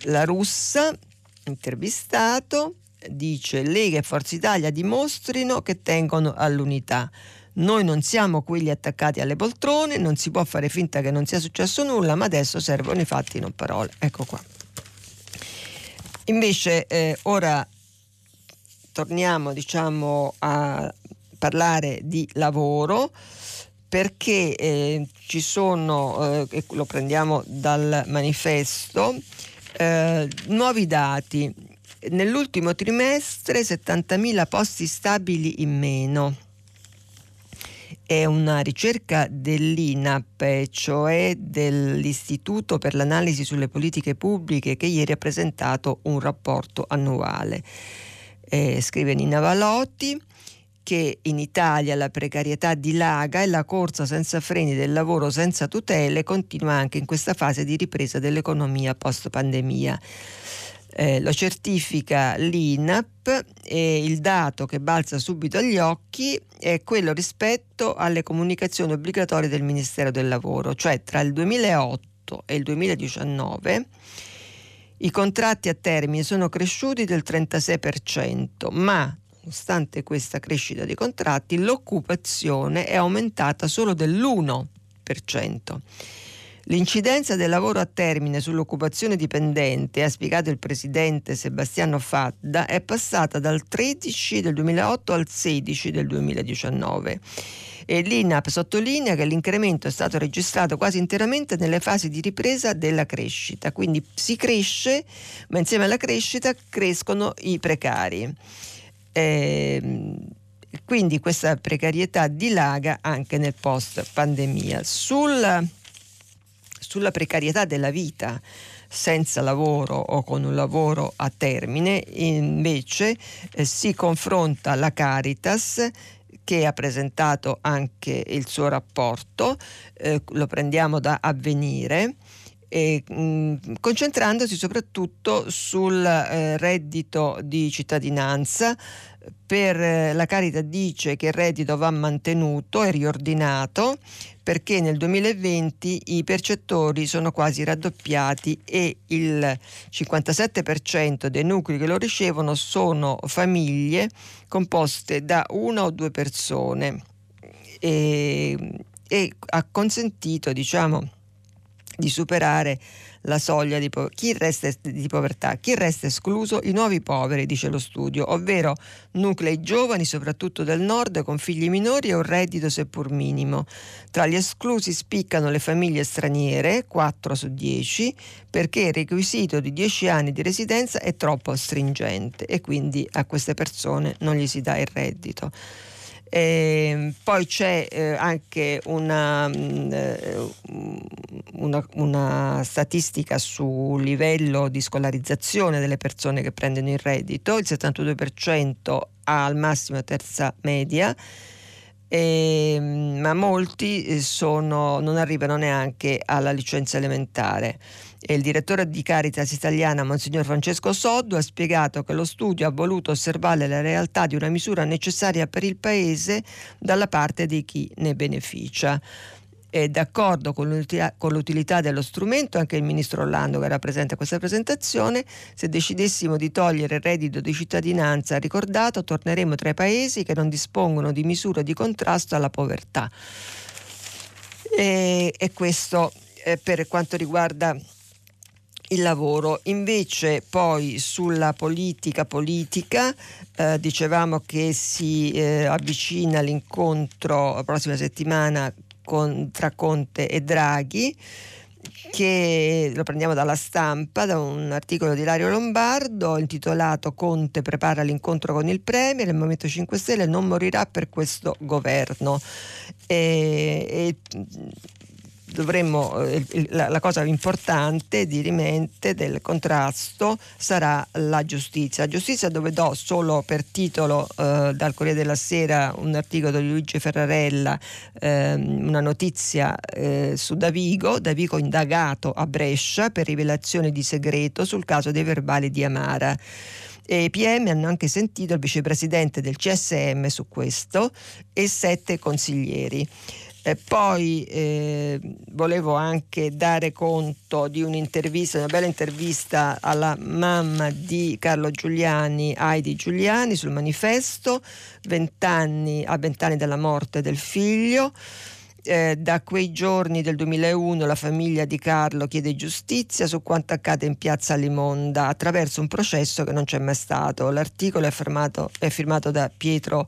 Speaker 2: la russa, intervistato, dice Lega e Forza Italia dimostrino che tengono all'unità. Noi non siamo quelli attaccati alle poltrone, non si può fare finta che non sia successo nulla, ma adesso servono i fatti, non parole. Ecco qua. Invece eh, ora torniamo diciamo, a parlare di lavoro perché eh, ci sono, eh, lo prendiamo dal manifesto, eh, nuovi dati nell'ultimo trimestre 70.000 posti stabili in meno. È una ricerca dell'INAP, cioè dell'Istituto per l'analisi sulle politiche pubbliche, che ieri ha presentato un rapporto annuale. Eh, scrive Nina Valotti che in Italia la precarietà dilaga e la corsa senza freni del lavoro senza tutele continua anche in questa fase di ripresa dell'economia post pandemia eh, lo certifica l'INAP e il dato che balza subito agli occhi è quello rispetto alle comunicazioni obbligatorie del Ministero del Lavoro, cioè tra il 2008 e il 2019 i contratti a termine sono cresciuti del 36%, ma nonostante questa crescita dei contratti l'occupazione è aumentata solo dell'1%. L'incidenza del lavoro a termine sull'occupazione dipendente, ha spiegato il presidente Sebastiano Fadda, è passata dal 13 del 2008 al 16 del 2019. E l'INAP sottolinea che l'incremento è stato registrato quasi interamente nelle fasi di ripresa della crescita, quindi si cresce, ma insieme alla crescita crescono i precari. Eh, quindi questa precarietà dilaga anche nel post pandemia. Sul sulla precarietà della vita senza lavoro o con un lavoro a termine, invece eh, si confronta la Caritas che ha presentato anche il suo rapporto, eh, lo prendiamo da avvenire. E, mh, mm, concentrandosi soprattutto sul eh, reddito di cittadinanza. Per eh, la Carità dice che il reddito va mantenuto e riordinato perché nel 2020 i percettori sono quasi raddoppiati e il 57% dei nuclei che lo ricevono sono famiglie composte da una o due persone. E, e ha consentito diciamo di superare la soglia di, po- chi resta di povertà. Chi resta escluso? I nuovi poveri, dice lo studio, ovvero nuclei giovani, soprattutto del nord, con figli minori e un reddito seppur minimo. Tra gli esclusi spiccano le famiglie straniere, 4 su 10, perché il requisito di 10 anni di residenza è troppo stringente e quindi a queste persone non gli si dà il reddito. E poi c'è eh, anche una, mm, eh, una, una, statistica sul livello di scolarizzazione delle persone che prendono il reddito, il 72% ha al massimo terza media, e, ma molti eh, sono, non arrivano neanche alla licenza elementare. E il direttore di Caritas Italiana, Monsignor Francesco Soddo, ha spiegato che lo studio ha voluto osservare la realtà di una misura necessaria per il Paese dalla parte di chi ne beneficia. È d'accordo con l'utilità, dello strumento anche il ministro Orlando che era presente a questa presentazione. Se decidessimo di togliere il reddito di cittadinanza, ricordato, torneremo tra i paesi che non dispongono di misure di contrasto alla povertà. E, e questo eh, per quanto riguarda il lavoro. Invece poi sulla politica politica eh, dicevamo che si eh, avvicina l'incontro la prossima settimana con, tra Conte e Draghi che lo prendiamo dalla stampa, da un articolo di Lario Lombardo intitolato Conte prepara l'incontro con il Premier, il Movimento 5 Stelle non morirà per questo governo. E, e dovremmo, eh, la, la, cosa importante di rimente del contrasto sarà la giustizia. La giustizia dove do solo per titolo eh, dal Corriere della Sera un articolo di Luigi Ferrarella, eh, una notizia eh, su Davigo, Davigo indagato a Brescia per rivelazione di segreto sul caso dei verbali di Amara. E I PM hanno anche sentito il vicepresidente del CSM su questo e sette consiglieri. Eh, poi eh, volevo anche dare conto di un'intervista, una bella intervista alla mamma di Carlo Giuliani, Heidi Giuliani, sul manifesto, 20 anni, a vent'anni dalla morte del figlio. Eh, da quei giorni del 2001 la famiglia di Carlo chiede giustizia su quanto accade in piazza Limonda attraverso un processo che non c'è mai stato. L'articolo è, firmato, è firmato da Pietro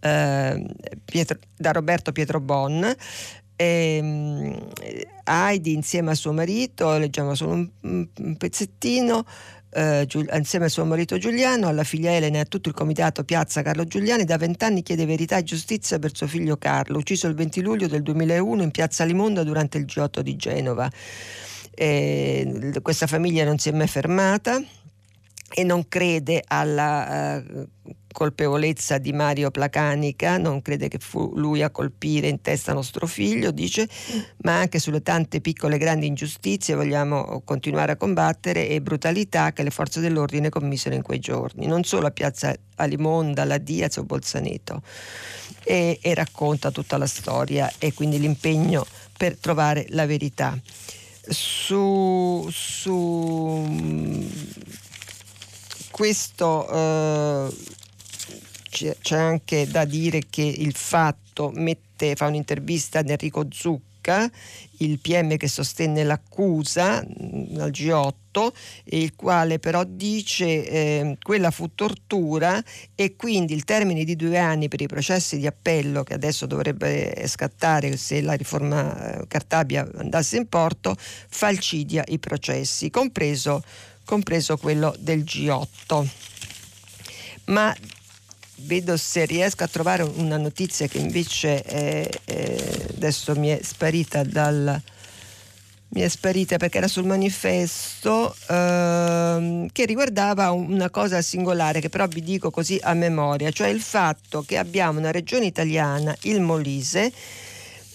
Speaker 2: eh, Pietro, da Roberto Pietro Bon. E, ehm, Heidi insieme a suo marito, leggiamo solo un, un pezzettino, eh, insieme al suo marito Giuliano, alla figlia Elena e a tutto il comitato Piazza Carlo Giuliani, da vent'anni chiede verità e giustizia per suo figlio Carlo, ucciso il 20 luglio del 2001 in Piazza Limonda durante il G8 di Genova. E, questa famiglia non si è mai fermata e non crede alla uh, colpevolezza di Mario Placanica, non crede che fu lui a colpire in testa nostro figlio, dice, ma anche sulle tante piccole e grandi ingiustizie vogliamo continuare a combattere e brutalità che le forze dell'ordine commisero in quei giorni, non solo a Piazza Alimonda, la Diaz o Bolzaneto. E, e racconta tutta la storia e quindi l'impegno per trovare la verità. Su, su questo eh, c'è anche da dire che il fatto mette, fa un'intervista ad Enrico Zucca, il PM che sostenne l'accusa mm, al G8, il quale però dice eh, quella fu tortura e quindi il termine di due anni per i processi di appello che adesso dovrebbe scattare se la riforma eh, Cartabia andasse in porto falcidia i processi, compreso, compreso quello del G8. Ma vedo se riesco a trovare una notizia che invece è, è, adesso mi è sparita dal mi è sparita perché era sul manifesto ehm, che riguardava una cosa singolare che però vi dico così a memoria, cioè il fatto che abbiamo una regione italiana, il Molise,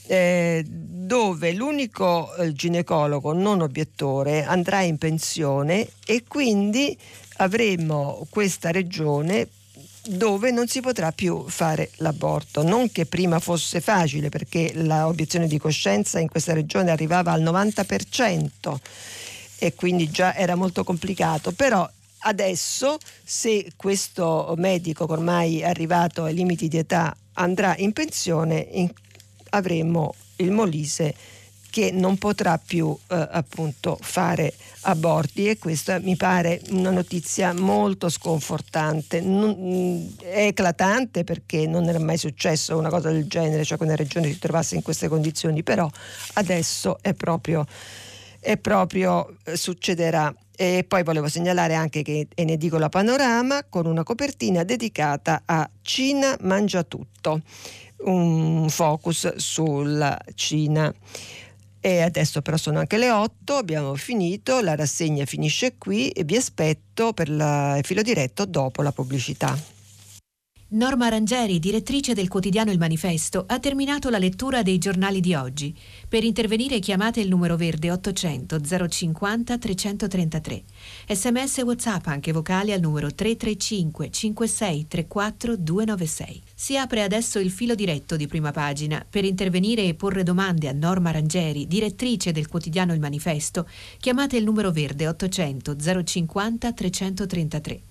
Speaker 2: eh, dove l'unico eh, ginecologo non obiettore andrà in pensione e quindi avremo questa regione dove non si potrà più fare l'aborto. Non che prima fosse facile perché l'obiezione di coscienza in questa regione arrivava al 90% e quindi già era molto complicato, però adesso se questo medico ormai arrivato ai limiti di età andrà in pensione in, avremo il Molise che non potrà più eh, appunto fare aborti e questa mi pare una notizia molto sconfortante, non, è eclatante perché non era mai successo una cosa del genere, cioè che una regione si trovasse in queste condizioni, però adesso è proprio, è proprio eh, succederà. E poi volevo segnalare anche che è in edicola Panorama con una copertina dedicata a Cina mangia tutto, un focus sulla Cina. E adesso però sono anche le 8, abbiamo finito, la rassegna finisce qui e vi aspetto per il filo diretto dopo la pubblicità.
Speaker 1: Norma Rangeri, direttrice del quotidiano Il Manifesto, ha terminato la lettura dei giornali di oggi. Per intervenire chiamate il numero verde 800 050 333. Sms WhatsApp anche vocali al numero 335 56 34 296. Si apre adesso il filo diretto di prima pagina. Per intervenire e porre domande a Norma Rangeri, direttrice del quotidiano Il Manifesto, chiamate il numero verde 800 050 333.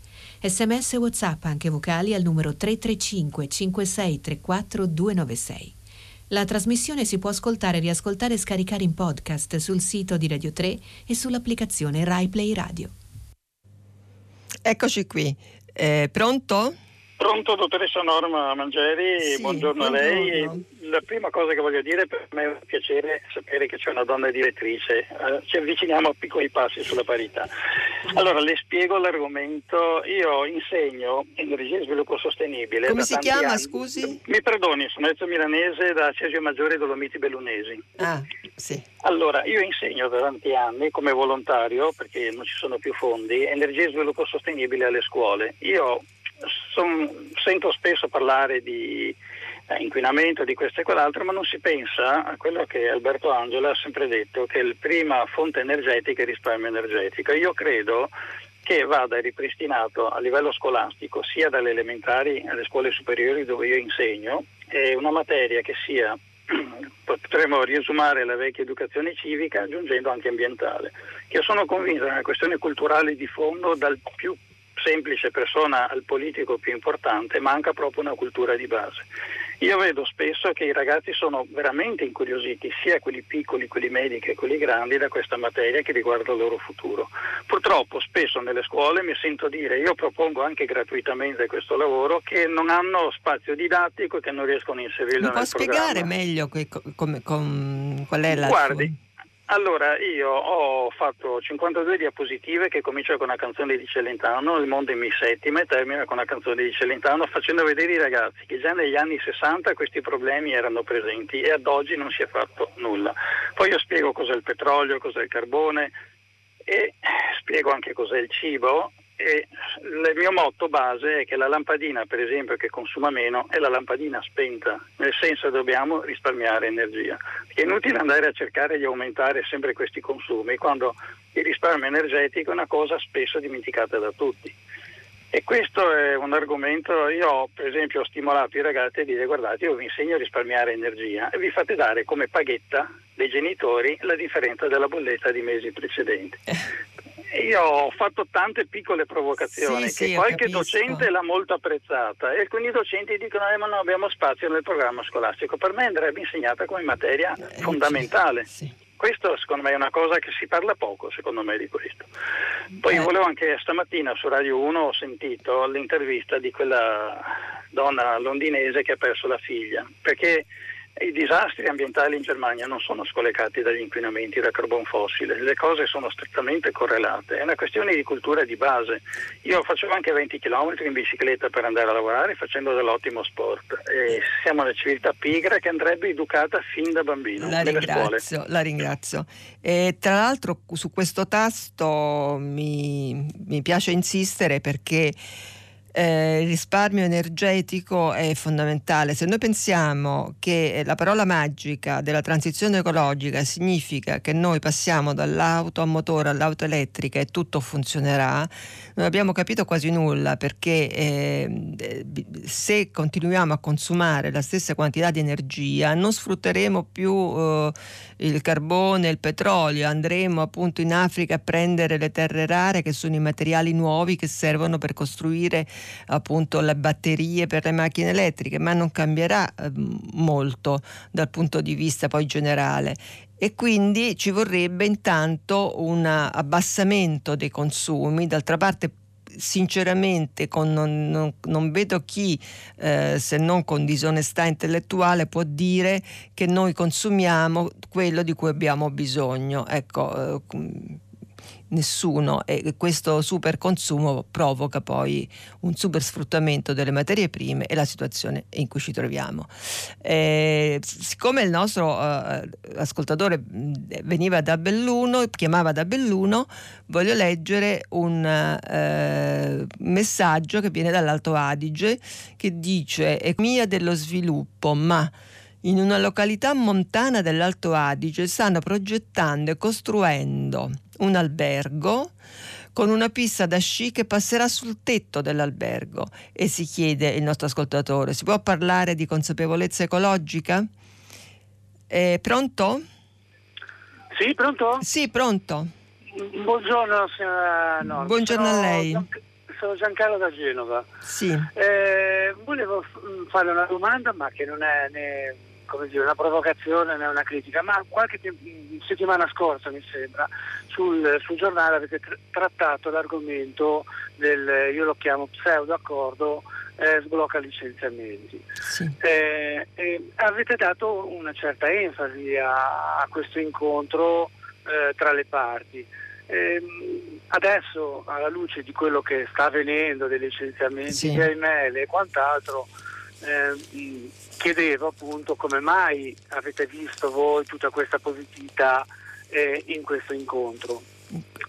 Speaker 1: Sms WhatsApp anche vocali al numero 335 5634 296. La trasmissione si può ascoltare, riascoltare e scaricare in podcast sul sito di Radio 3 e sull'applicazione RaiPlay Radio.
Speaker 2: Eccoci qui. Eh, pronto?
Speaker 3: Pronto, dottoressa Norma Mangeri, sì, buongiorno, buongiorno, a lei. La prima cosa che voglio dire per me è un piacere sapere che c'è una donna direttrice, eh, ci avviciniamo a piccoli passi sulla parità. Allora, le spiego l'argomento. Io insegno energia e sviluppo sostenibile.
Speaker 2: Come si chiama,
Speaker 3: anni.
Speaker 2: scusi?
Speaker 3: Mi perdoni, sono Ezio Milanese da Cesio Maggiore Dolomiti Bellunesi.
Speaker 2: Ah, sì.
Speaker 3: Allora, io insegno da tanti anni come volontario, perché non ci sono più fondi, energia e sviluppo sostenibile alle scuole. Io son, sento spesso parlare di eh, inquinamento, di questo e quell'altro, ma non si pensa a quello che Alberto Angela ha sempre detto, che la prima fonte energetica è il risparmio energetico. Io credo che vada ripristinato a livello scolastico, sia dalle elementari alle scuole superiori dove io insegno, una materia che sia potremmo riesumare la vecchia educazione civica aggiungendo anche ambientale. Io sono convinto che è una questione culturale di fondo dal più semplice persona al politico più importante, manca proprio una cultura di base. Io vedo spesso che i ragazzi sono veramente incuriositi, sia quelli piccoli, quelli medi che quelli grandi, da questa materia che riguarda il loro futuro. Purtroppo spesso nelle scuole mi sento dire, io propongo anche gratuitamente questo lavoro, che non hanno spazio didattico e che non riescono a inserirlo
Speaker 2: Mi
Speaker 3: nel
Speaker 2: può spiegare meglio que, com, com, qual è la...
Speaker 3: Guardi, allora, io ho fatto 52 diapositive che cominciano con una canzone di Celentano, Il mondo in mi settima, e termina con una canzone di Celentano, facendo vedere ai ragazzi che già negli anni 60 questi problemi erano presenti e ad oggi non si è fatto nulla. Poi io spiego cos'è il petrolio, cos'è il carbone e spiego anche cos'è il cibo e il mio motto base è che la lampadina, per esempio, che consuma meno è la lampadina spenta, nel senso che dobbiamo risparmiare energia. È inutile andare a cercare di aumentare sempre questi consumi quando il risparmio energetico è una cosa spesso dimenticata da tutti. E questo è un argomento, io ho per esempio stimolato i ragazzi a dire guardate io vi insegno a risparmiare energia e vi fate dare come paghetta dei genitori la differenza della bolletta di mesi precedenti. Io ho fatto tante piccole provocazioni sì, che sì, qualche docente l'ha molto apprezzata e alcuni docenti dicono eh, ma non abbiamo spazio nel programma scolastico. Per me andrebbe insegnata come materia eh, fondamentale. Sì, questo secondo me è una cosa che si parla poco, secondo me, di questo. Poi eh. volevo anche stamattina su Radio 1 ho sentito l'intervista di quella donna londinese che ha perso la figlia, perché i disastri ambientali in Germania non sono scollegati dagli inquinamenti da carbon fossile, le cose sono strettamente correlate, è una questione di cultura di base. Io facevo anche 20 km in bicicletta per andare a lavorare facendo dell'ottimo sport e siamo una civiltà pigra che andrebbe educata fin da bambino.
Speaker 2: La ringrazio, la ringrazio. E tra l'altro su questo tasto mi, mi piace insistere perché eh, il risparmio energetico è fondamentale. Se noi pensiamo che la parola magica della transizione ecologica significa che noi passiamo dall'auto a motore all'auto elettrica e tutto funzionerà, non abbiamo capito quasi nulla perché eh, se continuiamo a consumare la stessa quantità di energia non sfrutteremo più eh, il carbone, il petrolio, andremo appunto in Africa a prendere le terre rare che sono i materiali nuovi che servono per costruire appunto le batterie per le macchine elettriche, ma non cambierà eh, molto dal punto di vista poi generale e quindi ci vorrebbe intanto un abbassamento dei consumi, d'altra parte sinceramente con, non, non, non, vedo chi, eh, se non con disonestà intellettuale, può dire che noi consumiamo quello di cui abbiamo bisogno. Ecco, eh, nessuno e questo super consumo provoca poi un super sfruttamento delle materie prime e la situazione in cui ci troviamo. Eh, siccome il nostro eh, ascoltatore veniva da Belluno, chiamava da Belluno, voglio leggere un eh, messaggio che viene dall'Alto Adige che dice economia dello sviluppo, ma in una località montana dell'Alto Adige stanno progettando e costruendo un albergo con una pista da sci che passerà sul tetto dell'albergo e si chiede il nostro ascoltatore, si può parlare di consapevolezza ecologica? È pronto?
Speaker 4: Sì, pronto?
Speaker 2: Sì, pronto.
Speaker 4: Buongiorno signora
Speaker 2: Norma. Buongiorno sono, a lei.
Speaker 4: Sono Giancarlo da Genova.
Speaker 2: Sì.
Speaker 4: Eh, volevo fare una domanda ma che non è né dire, una provocazione né una critica, ma qualche settimana scorsa mi sembra sul, sul giornale avete tr- trattato l'argomento del, io lo chiamo pseudo accordo eh, sblocca licenziamenti. Sì. Eh, eh, avete dato una certa enfasi a, a questo incontro eh, tra le parti. Ehm, adesso, alla luce di quello che sta avvenendo, dei licenziamenti sì. di email e quant'altro, eh, chiedevo appunto come mai avete visto voi tutta questa positività eh, in questo incontro.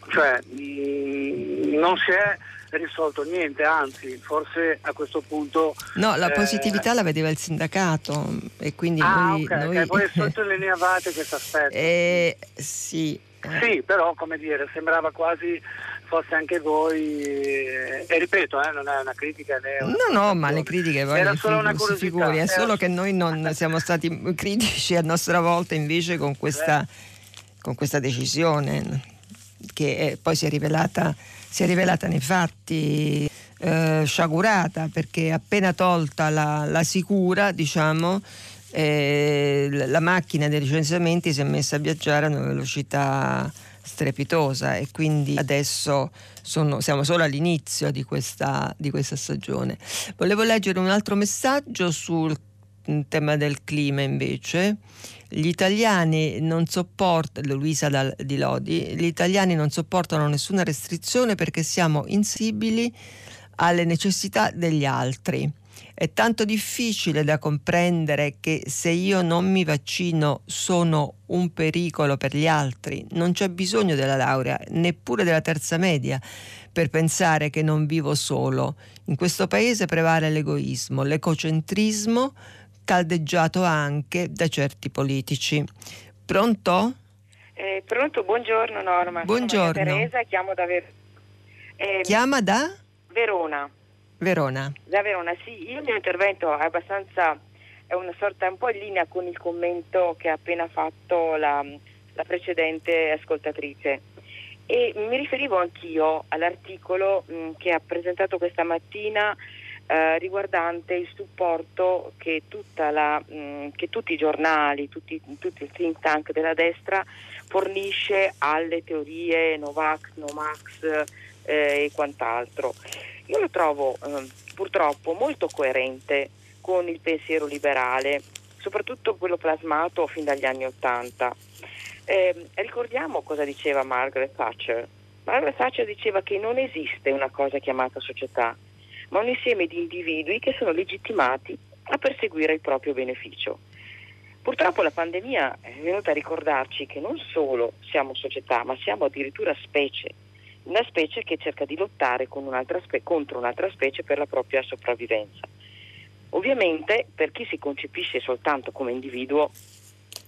Speaker 4: Cioè, mh, non si è risolto niente, anzi forse a questo punto...
Speaker 2: No, la eh, positività la vedeva il sindacato e quindi
Speaker 4: ah,
Speaker 2: noi...
Speaker 4: Okay,
Speaker 2: noi...
Speaker 4: Okay. Voi sottolineavate questo aspetto.
Speaker 2: Eh, sì.
Speaker 4: Eh. Sì, però come dire, sembrava quasi fosse anche voi, e ripeto, eh, non è una critica né una
Speaker 2: No, no, ma le critiche poi
Speaker 4: era solo una
Speaker 2: si figuri, è solo che noi non siamo stati critici a nostra volta invece con questa, eh. con questa decisione che poi si è rivelata si è rivelata nei fatti eh, sciagurata perché appena tolta la, la sicura, diciamo, eh, la macchina dei licenziamenti si è messa a viaggiare a una velocità strepitosa e quindi adesso sono, siamo solo all'inizio di questa, di questa stagione. Volevo leggere un altro messaggio sul tema del clima invece. Gli italiani non sopportano, Luisa di Lodi, gli italiani non sopportano nessuna restrizione perché siamo insibili alle necessità degli altri. È tanto difficile da comprendere che se io non mi vaccino sono un pericolo per gli altri. Non c'è bisogno della laurea, neppure della terza media, per pensare che non vivo solo. In questo paese prevale l'egoismo, l'ecocentrismo, caldeggiato anche da certi politici. Pronto?
Speaker 5: Eh, pronto, buongiorno Norma.
Speaker 2: Buongiorno.
Speaker 5: Sono Teresa, chiamo da Verona.
Speaker 2: Eh, Chiama da?
Speaker 5: Verona.
Speaker 2: Verona.
Speaker 5: Da Verona, sì. Il mio intervento è abbastanza, è una sorta un po' in linea con il commento che ha appena fatto la, la precedente ascoltatrice. E mi riferivo anch'io all'articolo mh, che ha presentato questa mattina eh, riguardante il supporto che, la, mh, mm, che, tutti i giornali, tutti, tutti il think tank della destra fornisce alle teorie Novax, Nomax eh, e quant'altro. Io lo trovo eh, purtroppo molto coerente con il pensiero liberale, soprattutto quello plasmato fin dagli anni Ottanta. Eh, ricordiamo cosa diceva Margaret Thatcher. Margaret Thatcher diceva che non esiste una cosa chiamata società, ma un insieme di individui che sono legittimati a perseguire il proprio beneficio. Purtroppo la pandemia è venuta a ricordarci che non solo siamo società, ma siamo addirittura specie, una specie che cerca di lottare un'altra spe- contro un'altra specie per la propria sopravvivenza. Ovviamente per chi si concepisce soltanto come individuo,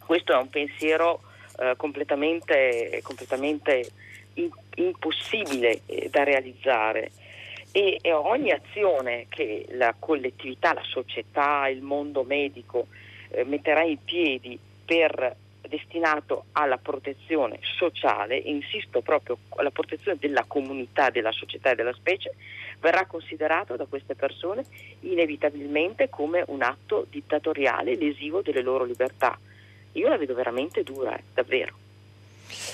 Speaker 5: questo è un pensiero eh, completamente, completamente in- impossibile eh, da realizzare e, e ogni azione che la collettività, la società, il mondo medico eh, metterà in piedi per destinato alla protezione sociale, insisto proprio alla protezione della comunità, della società e della specie, verrà considerato da queste persone inevitabilmente come un atto dittatoriale lesivo delle loro libertà. Io la vedo veramente dura, eh, davvero.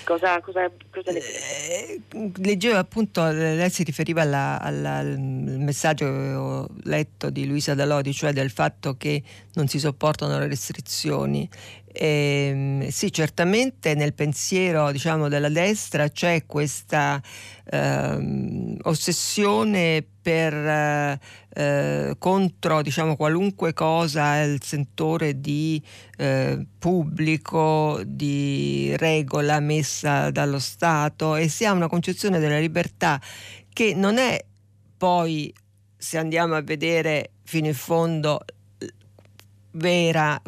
Speaker 5: Cosa, cosa, cosa ne
Speaker 2: eh, Leggevo appunto, lei si riferiva alla, alla, al messaggio che ho letto di Luisa Dalodi, cioè del fatto che non si sopportano le restrizioni. E, ehm, sì, certamente nel pensiero diciamo, della destra c'è questa eh, ossessione per, eh, eh, contro diciamo, qualunque cosa il sentore di eh, pubblico, di regola messa dallo Stato e si ha una concezione della libertà che non è poi, se andiamo a vedere fino in fondo, vera,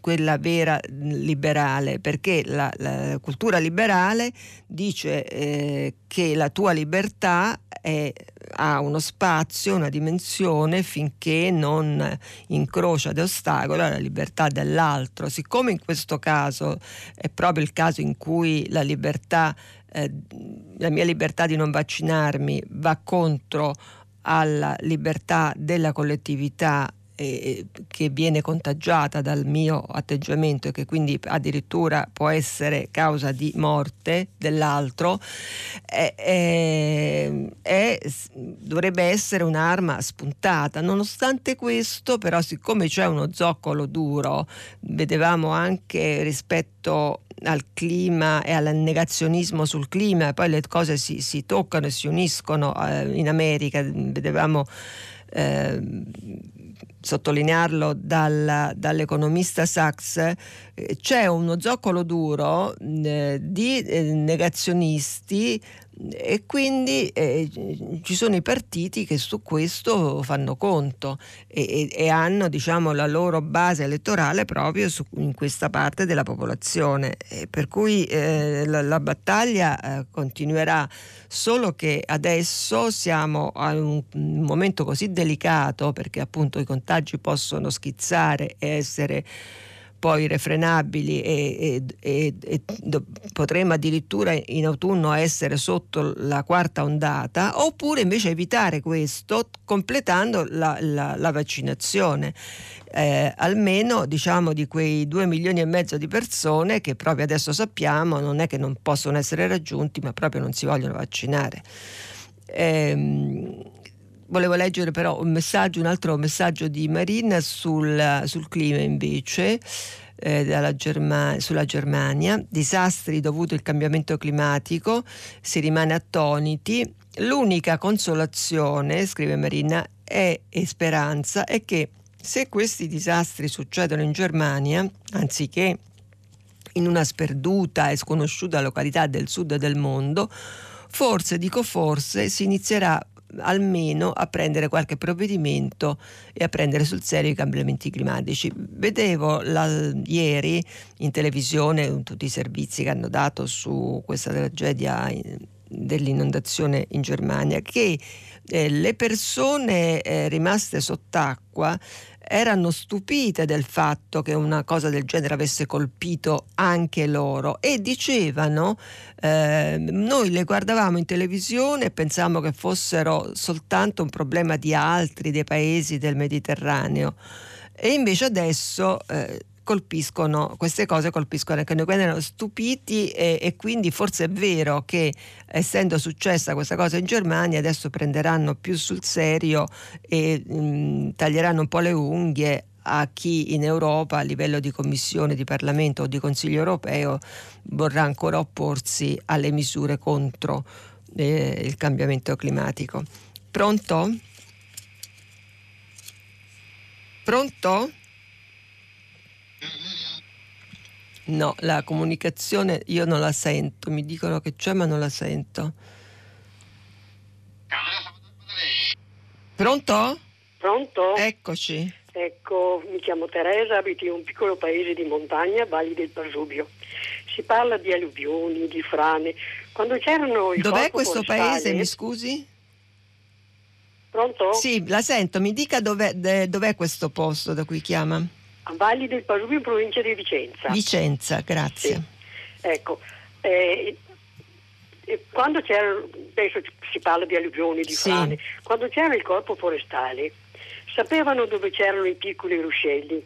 Speaker 2: quella vera liberale, perché la, la cultura liberale dice eh, che la tua libertà è, ha uno spazio, una dimensione finché non incrocia ed ostacola la libertà dell'altro. Siccome in questo caso è proprio il caso in cui la libertà, eh, la mia libertà di non vaccinarmi va contro alla libertà della collettività eh, che viene contagiata dal mio atteggiamento e che quindi addirittura può essere causa di morte dell'altro, è, è, dovrebbe essere un'arma spuntata. Nonostante questo, però, siccome c'è uno zoccolo duro, vedevamo anche rispetto al clima e al negazionismo sul clima, poi le cose si, si toccano e si uniscono eh, in America, vedevamo eh, sottolinearlo dal, dall'economista Sachs, c'è uno zoccolo duro eh, di eh, negazionisti e quindi eh, ci sono i partiti che su questo fanno conto e, e, hanno diciamo, la loro base elettorale proprio su, in questa parte della popolazione. E per cui eh, la, la, battaglia eh, continuerà, solo che adesso siamo a un, un momento così delicato perché appunto i contagi possono schizzare e essere poi refrenabili e, e, e, do, potremmo addirittura in autunno essere sotto la quarta ondata, oppure invece evitare questo completando la, la, la vaccinazione. Eh, almeno diciamo di quei due milioni e mezzo di persone che proprio adesso sappiamo non è che non possono essere raggiunti ma proprio non si vogliono vaccinare. Eh, volevo leggere però un messaggio, un altro messaggio di Marina sul, sul clima invece. Eh, Germa- sulla Germania, disastri dovuti al cambiamento climatico, si rimane attoniti. L'unica consolazione, scrive Marina, è, e speranza è che se questi disastri succedono in Germania, anziché in una sperduta e sconosciuta località del sud del mondo, forse, dico forse, si inizierà almeno a prendere qualche provvedimento e a prendere sul serio i cambiamenti climatici. Vedevo la, ieri in televisione tutti i servizi che hanno dato su questa tragedia dell'inondazione in Germania che eh, le persone eh, rimaste sott'acqua erano stupite del fatto che una cosa del genere avesse colpito anche loro e dicevano, eh, noi le guardavamo in televisione e pensavamo che fossero soltanto un problema di altri, dei paesi del Mediterraneo. E invece adesso eh, colpiscono, queste cose colpiscono anche noi, quindi erano stupiti e, e, quindi forse è vero che essendo successa questa cosa in Germania adesso prenderanno più sul serio e mh, taglieranno un po' le unghie a chi in Europa a livello di Commissione, di Parlamento o di Consiglio europeo vorrà ancora opporsi alle misure contro eh, il cambiamento climatico. Pronto? Pronto? No, la comunicazione io non la sento, mi dicono che c'è ma non la sento. Pronto?
Speaker 6: Pronto?
Speaker 2: Eccoci.
Speaker 6: Ecco, mi chiamo Teresa, abito in un piccolo paese di montagna, Valli del Pasubio. Si parla di alluvioni, di frane. Quando c'erano i
Speaker 2: Dov'è questo forestale... paese, mi scusi?
Speaker 6: Pronto?
Speaker 2: Sì, la sento, mi dica dov'è, dov'è questo posto da cui chiama?
Speaker 6: A Valli del Pasubio in provincia di Vicenza.
Speaker 2: Vicenza, grazie.
Speaker 6: Sì. Ecco, eh, quando c'era, adesso si parla di alluvioni, di sì. frane, quando c'era il corpo forestale sapevano dove c'erano i piccoli ruscelli,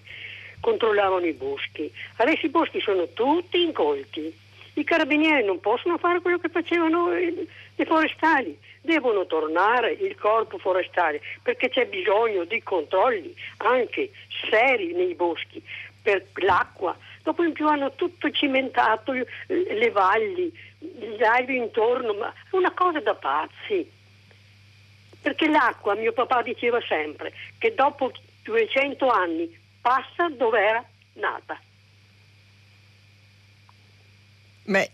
Speaker 6: controllavano i boschi. Adesso i boschi sono tutti incolti. I carabinieri non possono fare quello che facevano i, i forestali devono tornare il corpo forestale perché c'è bisogno di controlli anche seri nei boschi per l'acqua. Dopo in più hanno tutto cimentato le valli, gli alberi intorno, ma è una cosa da pazzi. Perché l'acqua, mio papà diceva sempre, che dopo 200 anni passa dove era nata.
Speaker 2: Beh,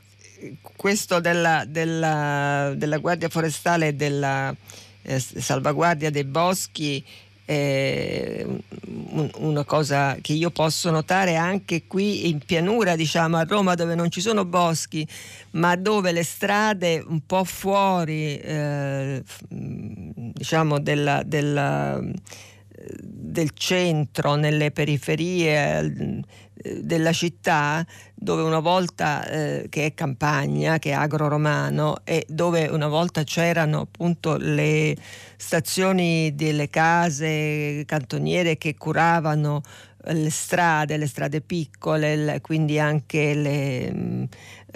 Speaker 2: questo della, della, della, Guardia Forestale e della eh, salvaguardia dei boschi è una cosa che io posso notare anche qui in pianura, diciamo a Roma dove non ci sono boschi, ma dove le strade un po' fuori eh, diciamo della, della, del centro, nelle periferie della città dove una volta eh, che è campagna, che è agro-romano e dove una volta c'erano appunto le stazioni delle case cantoniere che curavano le strade, le strade piccole, quindi anche le, mm,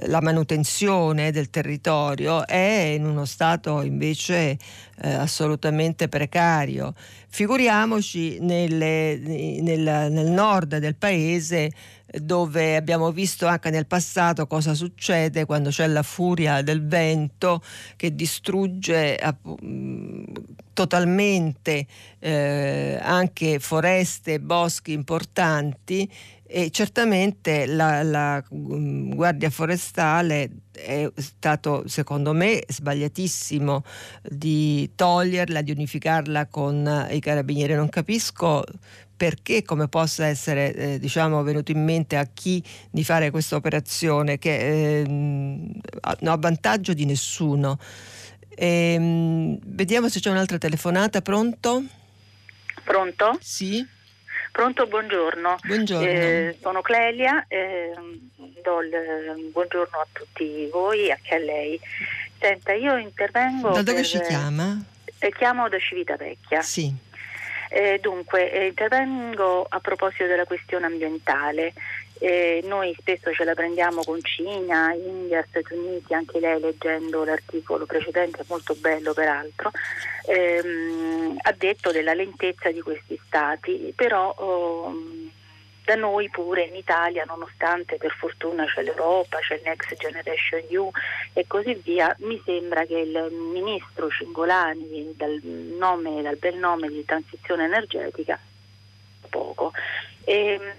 Speaker 2: la manutenzione del territorio è in uno stato invece eh, assolutamente precario. Figuriamoci nelle, nel, nel nord del paese dove abbiamo visto anche nel passato cosa succede quando c'è la furia del vento che distrugge totalmente eh, anche foreste e boschi importanti e certamente la, la mm, Guardia Forestale è stato secondo me sbagliatissimo di toglierla, di unificarla con i carabinieri. Non capisco perché come possa essere eh, diciamo, venuto in mente a chi di fare questa operazione che eh, non ha vantaggio di nessuno. E, ehm, vediamo se c'è un'altra telefonata, pronto?
Speaker 7: Pronto?
Speaker 2: Sì.
Speaker 7: Pronto, buongiorno.
Speaker 2: Buongiorno.
Speaker 7: Eh, sono Clelia, eh, do il buongiorno a tutti voi e anche a lei. Senta, io intervengo.
Speaker 2: Da dove per, ci chiama?
Speaker 7: Eh, chiamo da Civitavecchia.
Speaker 2: Sì.
Speaker 7: Eh, dunque, eh, intervengo a proposito della questione ambientale. Eh, noi spesso ce la prendiamo con Cina, India, Stati Uniti, anche lei leggendo l'articolo precedente, molto bello peraltro, ehm, ha detto della lentezza di questi stati, però oh, da noi pure in Italia, nonostante per fortuna c'è l'Europa, c'è il Next Generation EU e così via, mi sembra che il ministro Cingolani, dal, nome, dal bel nome di transizione energetica, poco. E, ehm,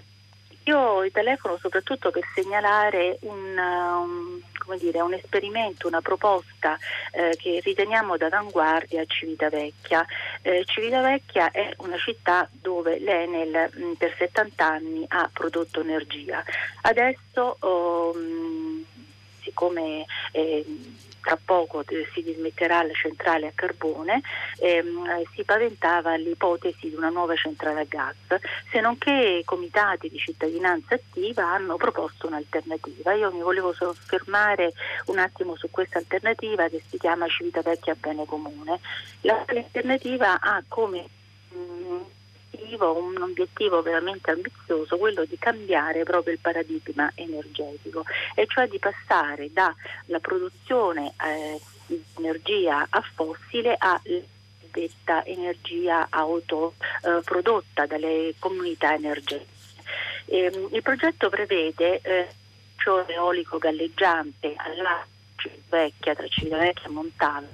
Speaker 7: io il telefono soprattutto per segnalare un, um, dire, un esperimento, una proposta eh, che riteniamo d'avanguardia a Civitavecchia. Eh, Civitavecchia è una città dove l'Enel mh, per 70 anni ha prodotto energia. Adesso, oh, mh, siccome eh, tra poco si dismetterà la centrale a carbone, ehm, si paventava l'ipotesi di una nuova centrale a gas, se non che comitati di cittadinanza attiva hanno proposto un'alternativa. Io mi volevo soffermare un attimo su questa alternativa che si chiama Civitavecchia Bene Comune. L'alternativa ha come mh, obiettivo, un obiettivo veramente ambizioso, quello di cambiare proprio il paradigma energetico, e cioè di passare dalla produzione eh, di energia a fossile a detta energia autoprodotta eh, dalle comunità energetiche. E, ehm, il progetto prevede eh, cioè eolico galleggiante alla vecchia tra Civitavecchia e Montano,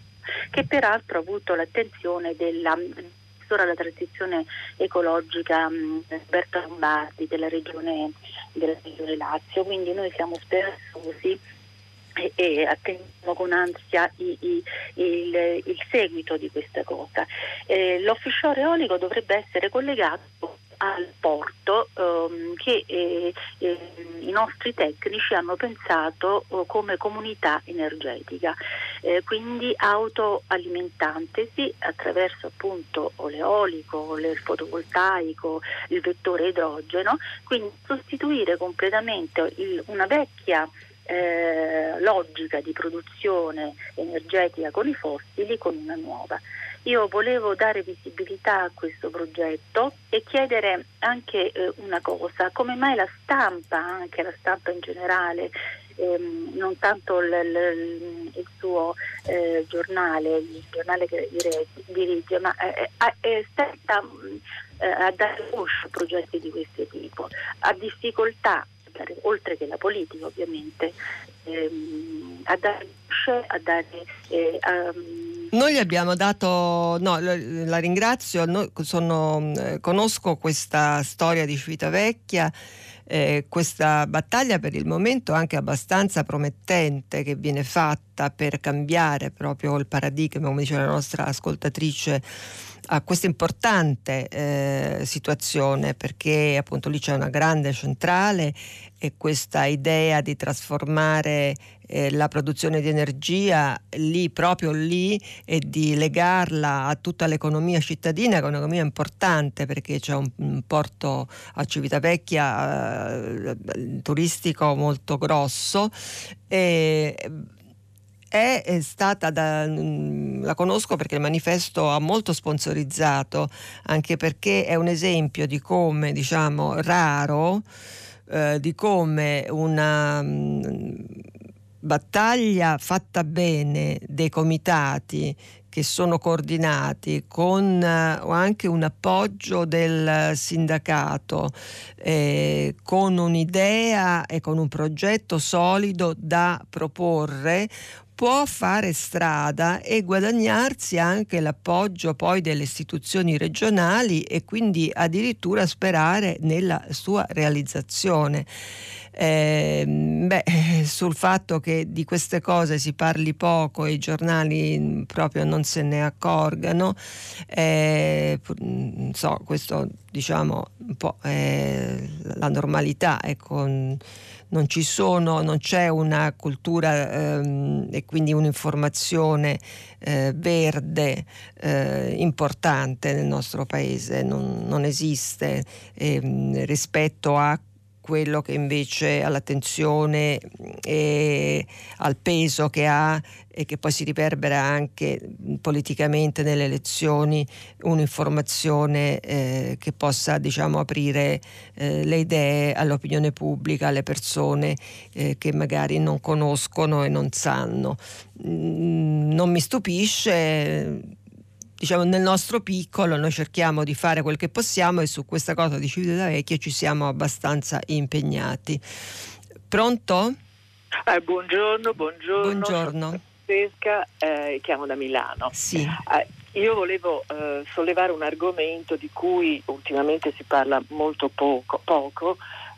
Speaker 7: che peraltro ha avuto l'attenzione della assessore alla transizione ecologica Roberto Lombardi della regione, della regione Lazio, quindi noi siamo speranzosi e, e attendiamo con ansia i, i, il, il, seguito di questa cosa. Eh, l'offshore eolico dovrebbe essere collegato al porto ehm, che eh, eh, i nostri tecnici hanno pensato eh, come comunità energetica, eh, quindi autoalimentantesi attraverso appunto l'eolico, il fotovoltaico, il vettore idrogeno, quindi sostituire completamente il, una vecchia eh, logica di produzione energetica con i fossili con una nuova. Io volevo dare visibilità a questo progetto e chiedere anche eh, una cosa, come mai la stampa, anche la stampa in generale, ehm, non tanto l, l, il suo eh, giornale, il giornale che dirige, ma eh, eh è stata eh, a dare voce a progetti di questo tipo, ha difficoltà, oltre che la politica ovviamente, ehm, a dare voce, a dare... Um,
Speaker 2: noi gli abbiamo dato, no, la ringrazio, no, sono, eh, conosco questa storia di Civitavecchia, eh, questa battaglia per il momento anche abbastanza promettente che viene fatta per cambiare proprio il paradigma, come dice la nostra ascoltatrice a questa importante eh, situazione perché appunto lì c'è una grande centrale e questa idea di trasformare eh, la produzione di energia lì, proprio lì, e di legarla a tutta l'economia cittadina, che è un'economia importante perché c'è un, un porto a Civitavecchia eh, turistico molto grosso. E, è stata da, mm, la conosco perché il manifesto ha molto sponsorizzato anche perché è un esempio di come diciamo raro eh, di come una mm, battaglia fatta bene dei comitati che sono coordinati con uh, anche un appoggio del sindacato, eh, con un'idea e con un progetto solido da proporre, può fare strada e guadagnarsi anche l'appoggio poi delle istituzioni regionali e quindi addirittura sperare nella sua realizzazione. Eh, beh, sul fatto che di queste cose si parli poco e i giornali proprio non se ne accorgano, eh, so, questo diciamo un po' è la normalità, ecco, non, ci sono, non c'è una cultura ehm, e quindi un'informazione eh, verde eh, importante nel nostro paese, non, non esiste ehm, rispetto a quello che invece ha l'attenzione e al peso che ha e che poi si riverbera anche politicamente nelle elezioni un'informazione eh, che possa diciamo, aprire eh, le idee all'opinione pubblica, alle persone eh, che magari non conoscono e non sanno. Mm, non mi stupisce diciamo nel nostro piccolo noi cerchiamo di fare quel che possiamo e su questa cosa di Civitavecchia ci siamo abbastanza impegnati. Pronto?
Speaker 8: Eh, buongiorno, buongiorno.
Speaker 2: Buongiorno.
Speaker 8: Francesca, eh, chiamo da Milano.
Speaker 2: Sì.
Speaker 8: Eh, io volevo eh, sollevare un argomento di cui ultimamente si parla molto poco, poco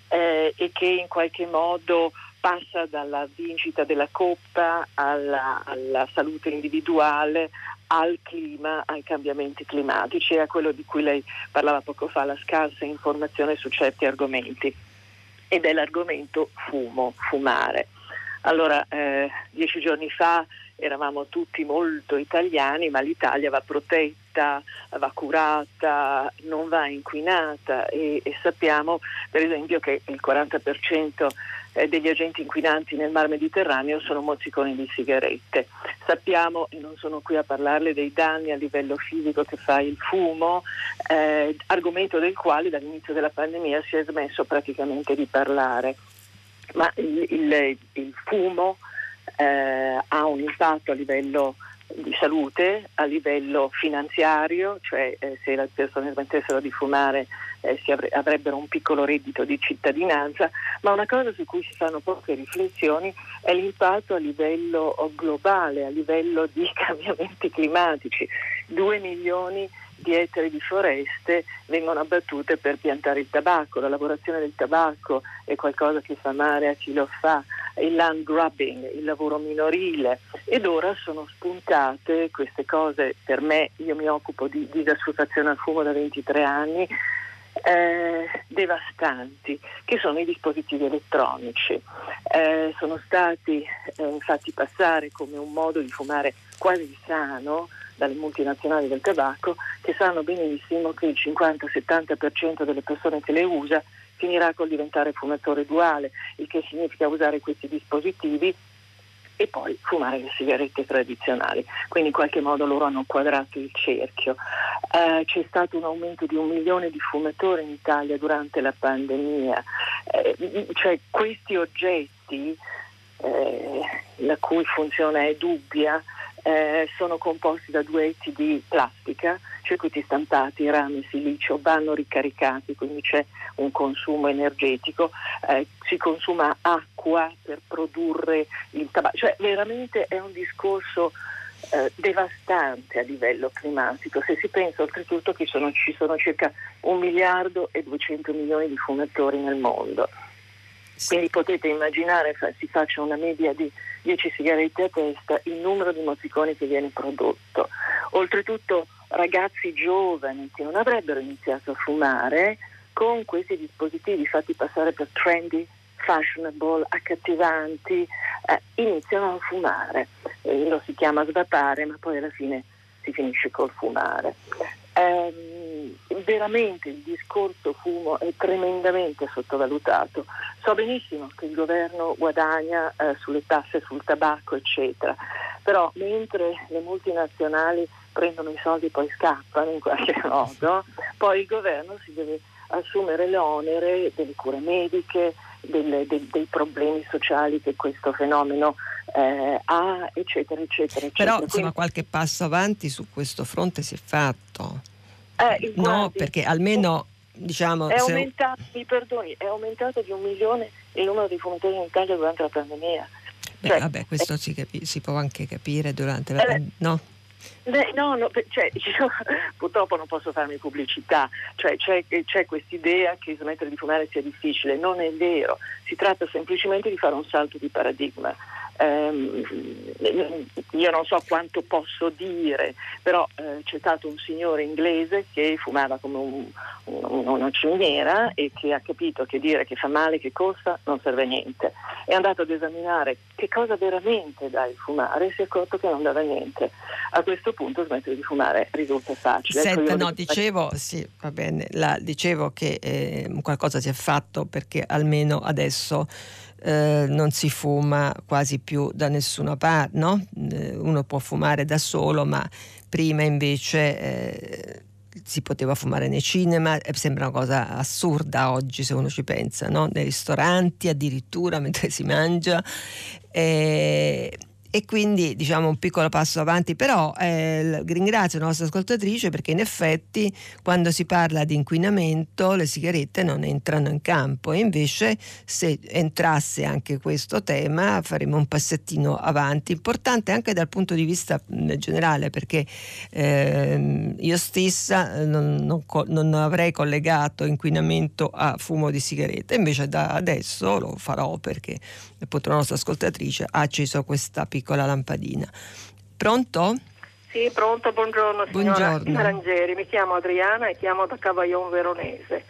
Speaker 8: eh, e che in qualche modo passa dalla vincita della Coppa alla, alla salute individuale, al clima, ai cambiamenti climatici e a quello di cui lei parlava poco fa, la scarsa informazione su certi argomenti ed è l'argomento fumo, fumare. Allora, eh, dieci giorni fa eravamo tutti molto italiani, ma l'Italia va protetta, va curata, non va inquinata e, e sappiamo per esempio che il 40% eh, degli agenti inquinanti nel mar Mediterraneo sono mozziconi di sigarette. Sappiamo, e non sono qui a parlarle, dei danni a livello fisico che fa il fumo, eh, argomento del quale dall'inizio della pandemia si è smesso praticamente di parlare. Ma il, il, il fumo eh, ha un impatto a livello di salute, a livello finanziario, cioè eh, se le persone smettessero di fumare eh, avre- avrebbero un piccolo reddito di cittadinanza, ma una cosa su cui si fanno poche riflessioni è l'impatto a livello globale, a livello di cambiamenti climatici. Due milioni di ettari di foreste vengono abbattute per piantare il tabacco, la lavorazione del tabacco è qualcosa che fa male a chi lo fa, il land grabbing, il lavoro minorile ed ora sono spuntate queste cose, per me io mi occupo di disassuefazione al fumo da 23 anni, eh, devastanti, che sono i dispositivi elettronici. Eh, sono stati eh, fatti passare come un modo di fumare quasi sano dalle multinazionali del tabacco, che sanno benissimo che il 50-70% delle persone che le usa finirà col diventare fumatore duale, il che significa usare questi dispositivi e poi fumare le sigarette tradizionali. Quindi in qualche modo loro hanno quadrato il cerchio. Eh, c'è stato un aumento di un milione di fumatori in Italia durante la pandemia, eh, cioè questi oggetti eh, la cui funzione è dubbia eh, sono composti da due etti di plastica, circuiti stampati, rame, silicio, vanno ricaricati, quindi c'è un consumo energetico, eh, si consuma acqua per produrre il tabacco, cioè veramente è un discorso eh, devastante a livello climatico. Se si pensa oltretutto che sono, ci sono circa un miliardo e 200 milioni di fumatori nel mondo. Quindi potete immaginare, si faccia una media di 10 sigarette a testa, il numero di mozziconi che viene prodotto. Oltretutto ragazzi giovani che non avrebbero iniziato a fumare con questi dispositivi fatti passare per trendy, fashionable, accattivanti, eh, iniziano a fumare. Eh, lo si chiama svapare, ma poi alla fine si finisce col fumare. Eh, veramente il discorso fumo è tremendamente sottovalutato. So benissimo che il governo guadagna eh, sulle tasse sul tabacco, eccetera, però mentre le multinazionali prendono i soldi e poi scappano in qualche modo, poi il governo si deve assumere l'onere delle cure mediche, delle, de, dei problemi sociali che questo fenomeno eh, ha, eccetera, eccetera. eccetera.
Speaker 2: Però insomma Quindi, qualche passo avanti su questo fronte si è fatto.
Speaker 8: Eh,
Speaker 2: no, guardi, perché almeno diciamo...
Speaker 8: È aumentato, se... mi perdoni, è aumentato di un milione il numero di fumatori in Italia durante la pandemia.
Speaker 2: Beh, cioè, vabbè, questo si, capi- si, può anche capire durante la eh, pandemia, no?
Speaker 8: Beh, no, no cioè, io, purtroppo non posso farmi pubblicità, cioè, c'è, c'è quest'idea che smettere di fumare sia difficile, non è vero, si tratta semplicemente di fare un salto di paradigma. Um, io non so quanto posso dire, però eh, c'è stato un signore inglese che fumava come un, un, una cimiera e che ha capito che dire che fa male, che costa, non serve a niente. È andato ad esaminare che cosa veramente dà il fumare e si è accorto che non dava niente. A questo punto smettere di fumare risulta facile.
Speaker 2: Ecco, Senta, ecco no, dicevo, sì, va bene, la, dicevo che eh, qualcosa si è fatto perché almeno adesso eh, non si fuma quasi più da nessuna parte, no? Eh, uno può fumare da solo, ma prima invece eh, si poteva fumare nei cinema, sembra una cosa assurda oggi se uno ci pensa, no? nei ristoranti addirittura mentre si mangia. Eh, e quindi diciamo un piccolo passo avanti, però eh, ringrazio la nostra ascoltatrice perché in effetti quando si parla di inquinamento le sigarette non entrano in campo. E invece se entrasse anche questo tema faremo un passettino avanti, importante anche dal punto di vista generale perché eh, io stessa eh, non, non, non avrei collegato inquinamento a fumo di sigaretta, invece da adesso lo farò perché appunto la nostra ascoltatrice ha acceso questa piccola lampadina. Pronto?
Speaker 9: Sì, pronto, buongiorno signora buongiorno. Mi chiamo Adriana e chiamo da Cavaillon Veronese.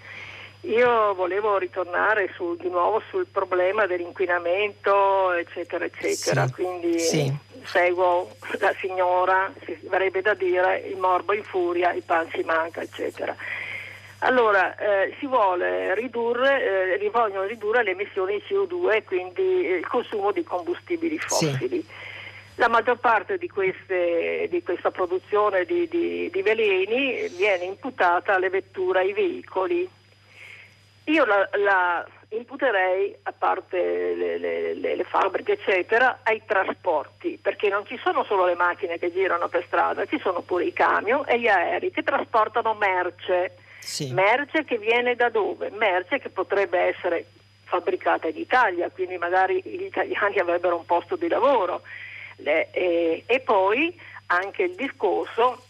Speaker 9: Io volevo ritornare su, di nuovo sul problema dell'inquinamento, eccetera, eccetera.
Speaker 2: Sì,
Speaker 9: Quindi
Speaker 2: sì.
Speaker 9: seguo la signora, si avrebbe da dire il morbo in furia, il pan si manca, eccetera. Allora, eh, si vuole ridurre, eh, vogliono ridurre le emissioni di CO2 e quindi il consumo di combustibili fossili. Sì. La maggior parte di, queste, di questa produzione di, di, di, veleni viene imputata alle vetture, ai veicoli. Io la, la imputerei, a parte le, le, le, le, fabbriche, eccetera, ai trasporti, perché non ci sono solo le macchine che girano per strada, ci sono pure i camion e gli aerei che trasportano merce
Speaker 2: sì.
Speaker 9: Merce che viene da dove? Merce che potrebbe essere fabbricata in Italia, quindi magari gli italiani avrebbero un posto di lavoro. Le, e, e poi anche il discorso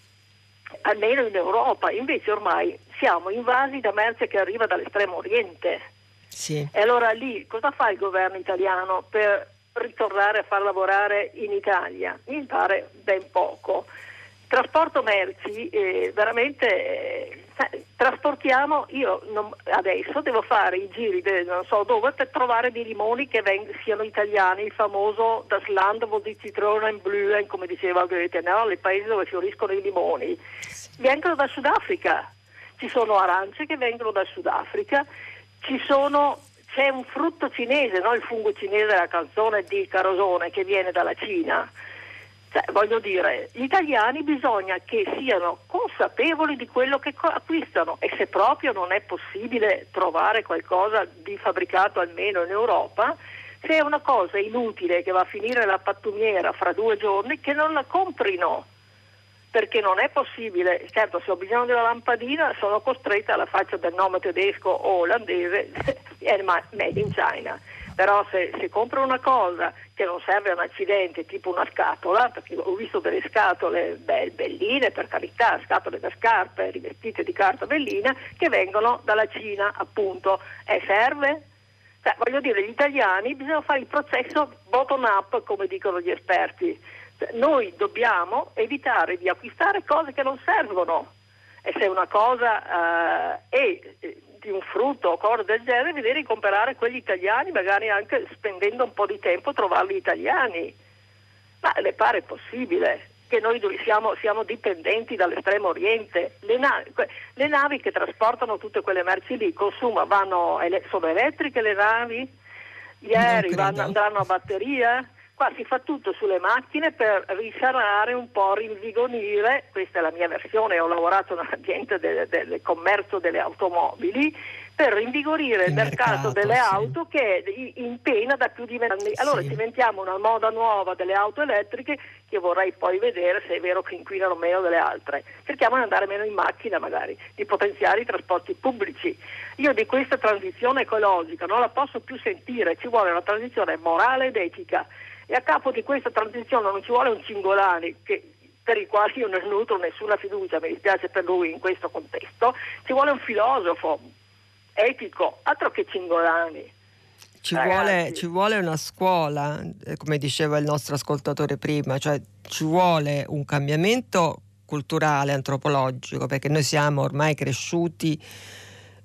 Speaker 9: almeno in Europa, invece ormai siamo invasi da merce che arriva dall'estremo oriente.
Speaker 2: Sì.
Speaker 9: E allora lì cosa fa il governo italiano per ritornare a far lavorare in Italia? Mi pare ben poco. Trasporto merci, eh, veramente eh, trasportiamo, io non, adesso devo fare i giri de, non so dove per trovare dei limoni che veng, siano italiani, il famoso Das Land wo die Zitronen blühen, come diceva Goethe, no? i paesi dove fioriscono i limoni, vengono dal Sudafrica, ci sono arance che vengono dal Sudafrica, sono, c'è un frutto cinese, no? il fungo cinese della canzone di Carosone che viene dalla Cina cioè, voglio dire, gli italiani bisogna che siano consapevoli di quello che acquistano e se proprio non è possibile trovare qualcosa di fabbricato almeno in Europa, se è una cosa inutile che va a finire nella pattumiera fra due giorni, che non la comprino. Perché non è possibile, certo se ho bisogno della lampadina sono costretta alla faccia del nome tedesco o olandese, è made in China però se, se, compro una cosa che non serve a un accidente, tipo una scatola, perché ho visto delle scatole be- belline, per carità, scatole da scarpe rivestite di carta bellina, che vengono dalla Cina, appunto, e serve? Cioè, voglio dire, gli italiani bisogna fare il processo bottom up, come dicono gli esperti. Cioè, noi dobbiamo evitare di acquistare cose che non servono e se una cosa uh, è di un frutto o cose del genere, vedere di comprare quelli italiani, magari anche spendendo un po' di tempo trovarli italiani. Ma le pare possibile che noi siamo, siamo dipendenti dall'estremo oriente? Le navi, le navi, che trasportano tutte quelle merci lì consuma, vanno, sono elettriche le navi? Gli aerei vanno, andranno a batteria? Qua si fa tutto sulle macchine per risanare un po', rinvigorire, questa è la mia versione, ho lavorato nell'ambiente del, del commercio delle automobili, per rinvigorire il, il mercato, mercato, delle sì. auto che è in pena da più di vent'anni. Allora sì. inventiamo una moda nuova delle auto elettriche che vorrei poi vedere se è vero che inquinano meno delle altre. Cerchiamo di andare meno in macchina magari, di potenziare i trasporti pubblici. Io di questa transizione ecologica non la posso più sentire, ci vuole una transizione morale ed etica e a capo di questa transizione non ci vuole un Cingolani che, per il quale io non nutro nessuna fiducia, mi dispiace per lui in questo contesto, ci vuole un filosofo etico, altro che Cingolani.
Speaker 2: Ci vuole, ci vuole, una scuola, eh, come diceva il nostro ascoltatore prima, cioè ci vuole un cambiamento culturale, antropologico, perché noi siamo ormai cresciuti,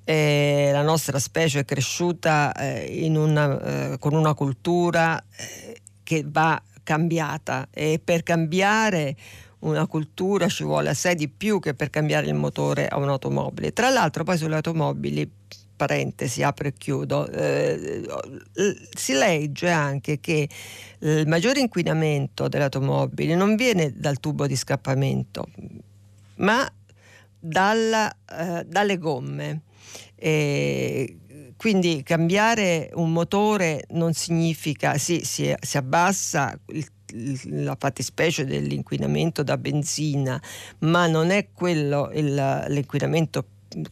Speaker 2: eh, la nostra specie è cresciuta eh, una, eh, con una cultura eh, che va cambiata e per cambiare una cultura ci vuole assai di più che per cambiare il motore a un'automobile. Tra l'altro poi sulle automobili parentesi, apro e chiudo, eh, si legge anche che il maggiore inquinamento delle automobili non viene dal tubo di scappamento, ma dalla, eh, dalle gomme. E quindi cambiare un motore non significa, sì, si, si abbassa il la fattispecie dell'inquinamento da benzina, ma non è quello il, l'inquinamento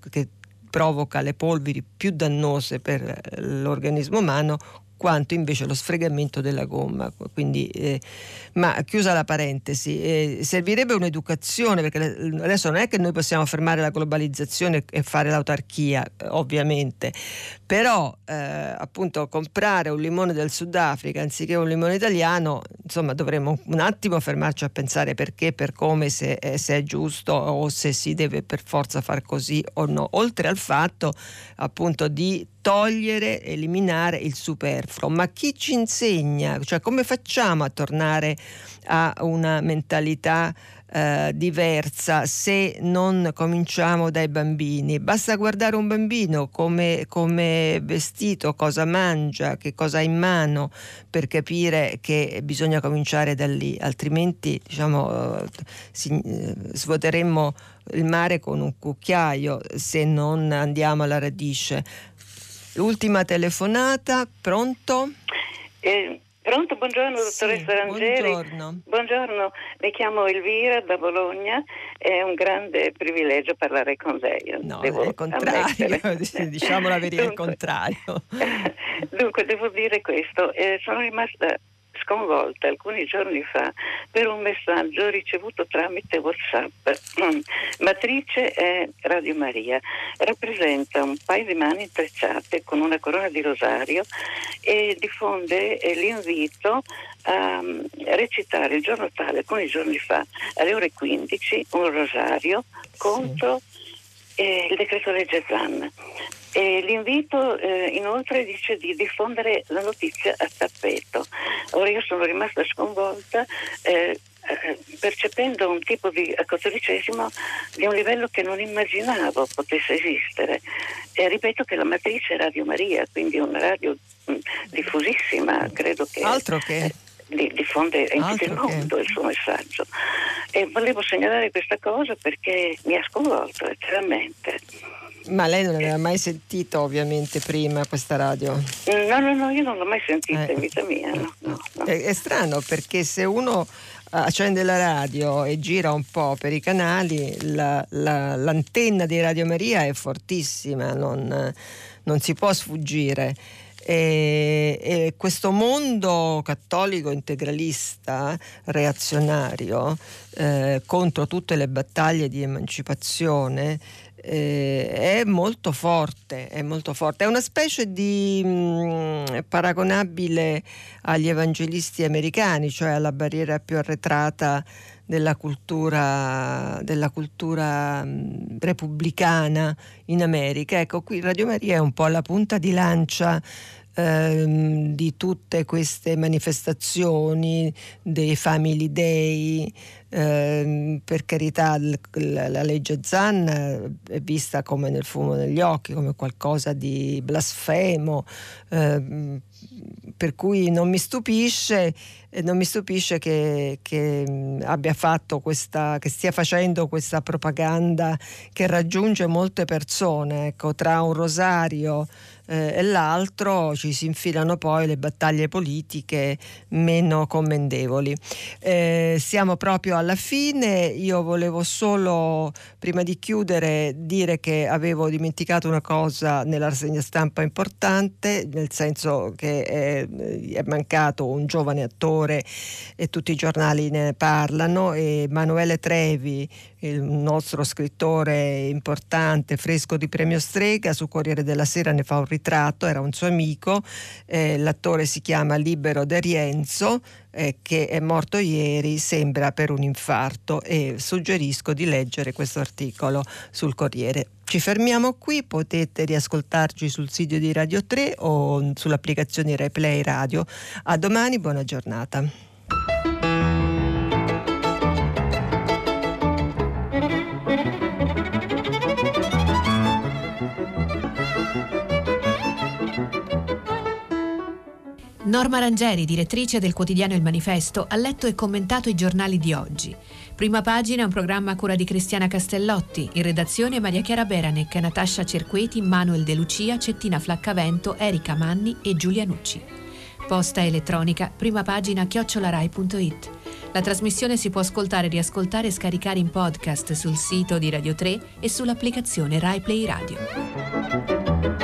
Speaker 2: che provoca le polveri più dannose per l'organismo umano quanto invece lo sfregamento della gomma. Quindi, eh, ma chiusa la parentesi, eh, servirebbe un'educazione, perché adesso non è che noi possiamo fermare la globalizzazione e fare l'autarchia, ovviamente, però eh, appunto comprare un limone del Sudafrica anziché un limone italiano, insomma dovremmo un attimo fermarci a pensare perché, per come, se, eh, se è giusto o se si deve per forza far così o no, oltre al fatto appunto di togliere, eliminare il superfluo. Ma chi ci insegna? Cioè come facciamo a tornare a una mentalità eh, diversa se non cominciamo dai bambini. Basta guardare un bambino come, come vestito, cosa mangia, che cosa ha in mano per capire che bisogna cominciare da lì, altrimenti diciamo, eh, eh, svuoteremmo il mare con un cucchiaio se non andiamo alla radice. L'ultima telefonata, pronto?
Speaker 10: Eh, pronto, buongiorno dottoressa sì, Rangeri.
Speaker 2: Buongiorno.
Speaker 10: buongiorno. mi chiamo Elvira da Bologna, è un grande privilegio parlare con lei.
Speaker 2: No, devo è il contrario, diciamo la verità, è il contrario.
Speaker 10: Dunque, devo dire questo, eh, sono rimasta sconvolta alcuni giorni fa per un messaggio ricevuto tramite WhatsApp. Mm. Matrice è Radio Maria, rappresenta un paio di mani intrecciate con una corona di rosario e diffonde eh, l'invito a mm, recitare il giorno tale, alcuni giorni fa, alle ore 15, un rosario contro eh, il decreto legge ZAN. E l'invito eh, inoltre dice di diffondere la notizia a tappeto. Ora io sono rimasta sconvolta eh, eh, percependo un tipo di cattolicesimo di un livello che non immaginavo potesse esistere. E ripeto che la matrice è Radio Maria, quindi una radio mh, mm, diffusissima, credo che...
Speaker 2: Altro che... Eh,
Speaker 10: diffonde in tutto il mondo che... il suo messaggio. E volevo segnalare questa cosa perché mi ha sconvolto letteralmente.
Speaker 2: Ma lei non aveva mai sentito ovviamente prima questa radio?
Speaker 10: No, no, no, io non l'ho mai sentita eh. in vita mia. No, no, no.
Speaker 2: È, è, strano perché se uno accende la radio e gira un po' per i canali, la, la, l'antenna di Radio Maria è fortissima, non, non si può sfuggire. E, e, questo mondo cattolico integralista, reazionario, eh, contro tutte le battaglie di emancipazione, eh, è molto forte, è molto forte, è una specie di mh, mm, paragonabile agli evangelisti americani, cioè alla barriera più arretrata della cultura, della cultura mh, mm, repubblicana in America. Ecco, qui Radio Maria è un po' la punta di lancia ehm, di tutte queste manifestazioni dei Family Day, eh, per carità la, la, legge Zan è vista come nel fumo negli occhi, come qualcosa di blasfemo, eh, per cui non mi stupisce, non mi stupisce che, che, abbia fatto questa, che stia facendo questa propaganda che raggiunge molte persone, ecco, tra un rosario eh, e l'altro ci si infilano poi le battaglie politiche meno commendevoli. Eh, siamo proprio alla fine, io volevo solo prima di chiudere dire che avevo dimenticato una cosa nella rassegna stampa importante, nel senso che è, è mancato un giovane attore e tutti i giornali ne parlano, Emanuele Trevi, il nostro scrittore importante, fresco di premio Strega, su Corriere della Sera ne fa un ritratto, era un suo amico, eh, l'attore si chiama Libero De Rienzo, eh, che è morto ieri, sembra per un infarto e suggerisco di leggere questo articolo sul Corriere. Ci fermiamo qui, potete riascoltarci sul sito di Radio 3 o sull'applicazione Replay Radio. A domani, buona giornata.
Speaker 1: Norma Rangeri, direttrice del quotidiano Il Manifesto, ha letto e commentato i giornali di oggi. Prima pagina un programma a cura di Cristiana Castellotti, in redazione Maria Chiara Beranec, Natascia Cerqueti, Manuel De Lucia, Cettina Flaccavento, Erika Manni e Giulia Nucci. Posta elettronica, prima pagina chiocciolarai.it. La trasmissione si può ascoltare, riascoltare e scaricare in podcast sul sito di Radio 3 e sull'applicazione Rai Play Radio.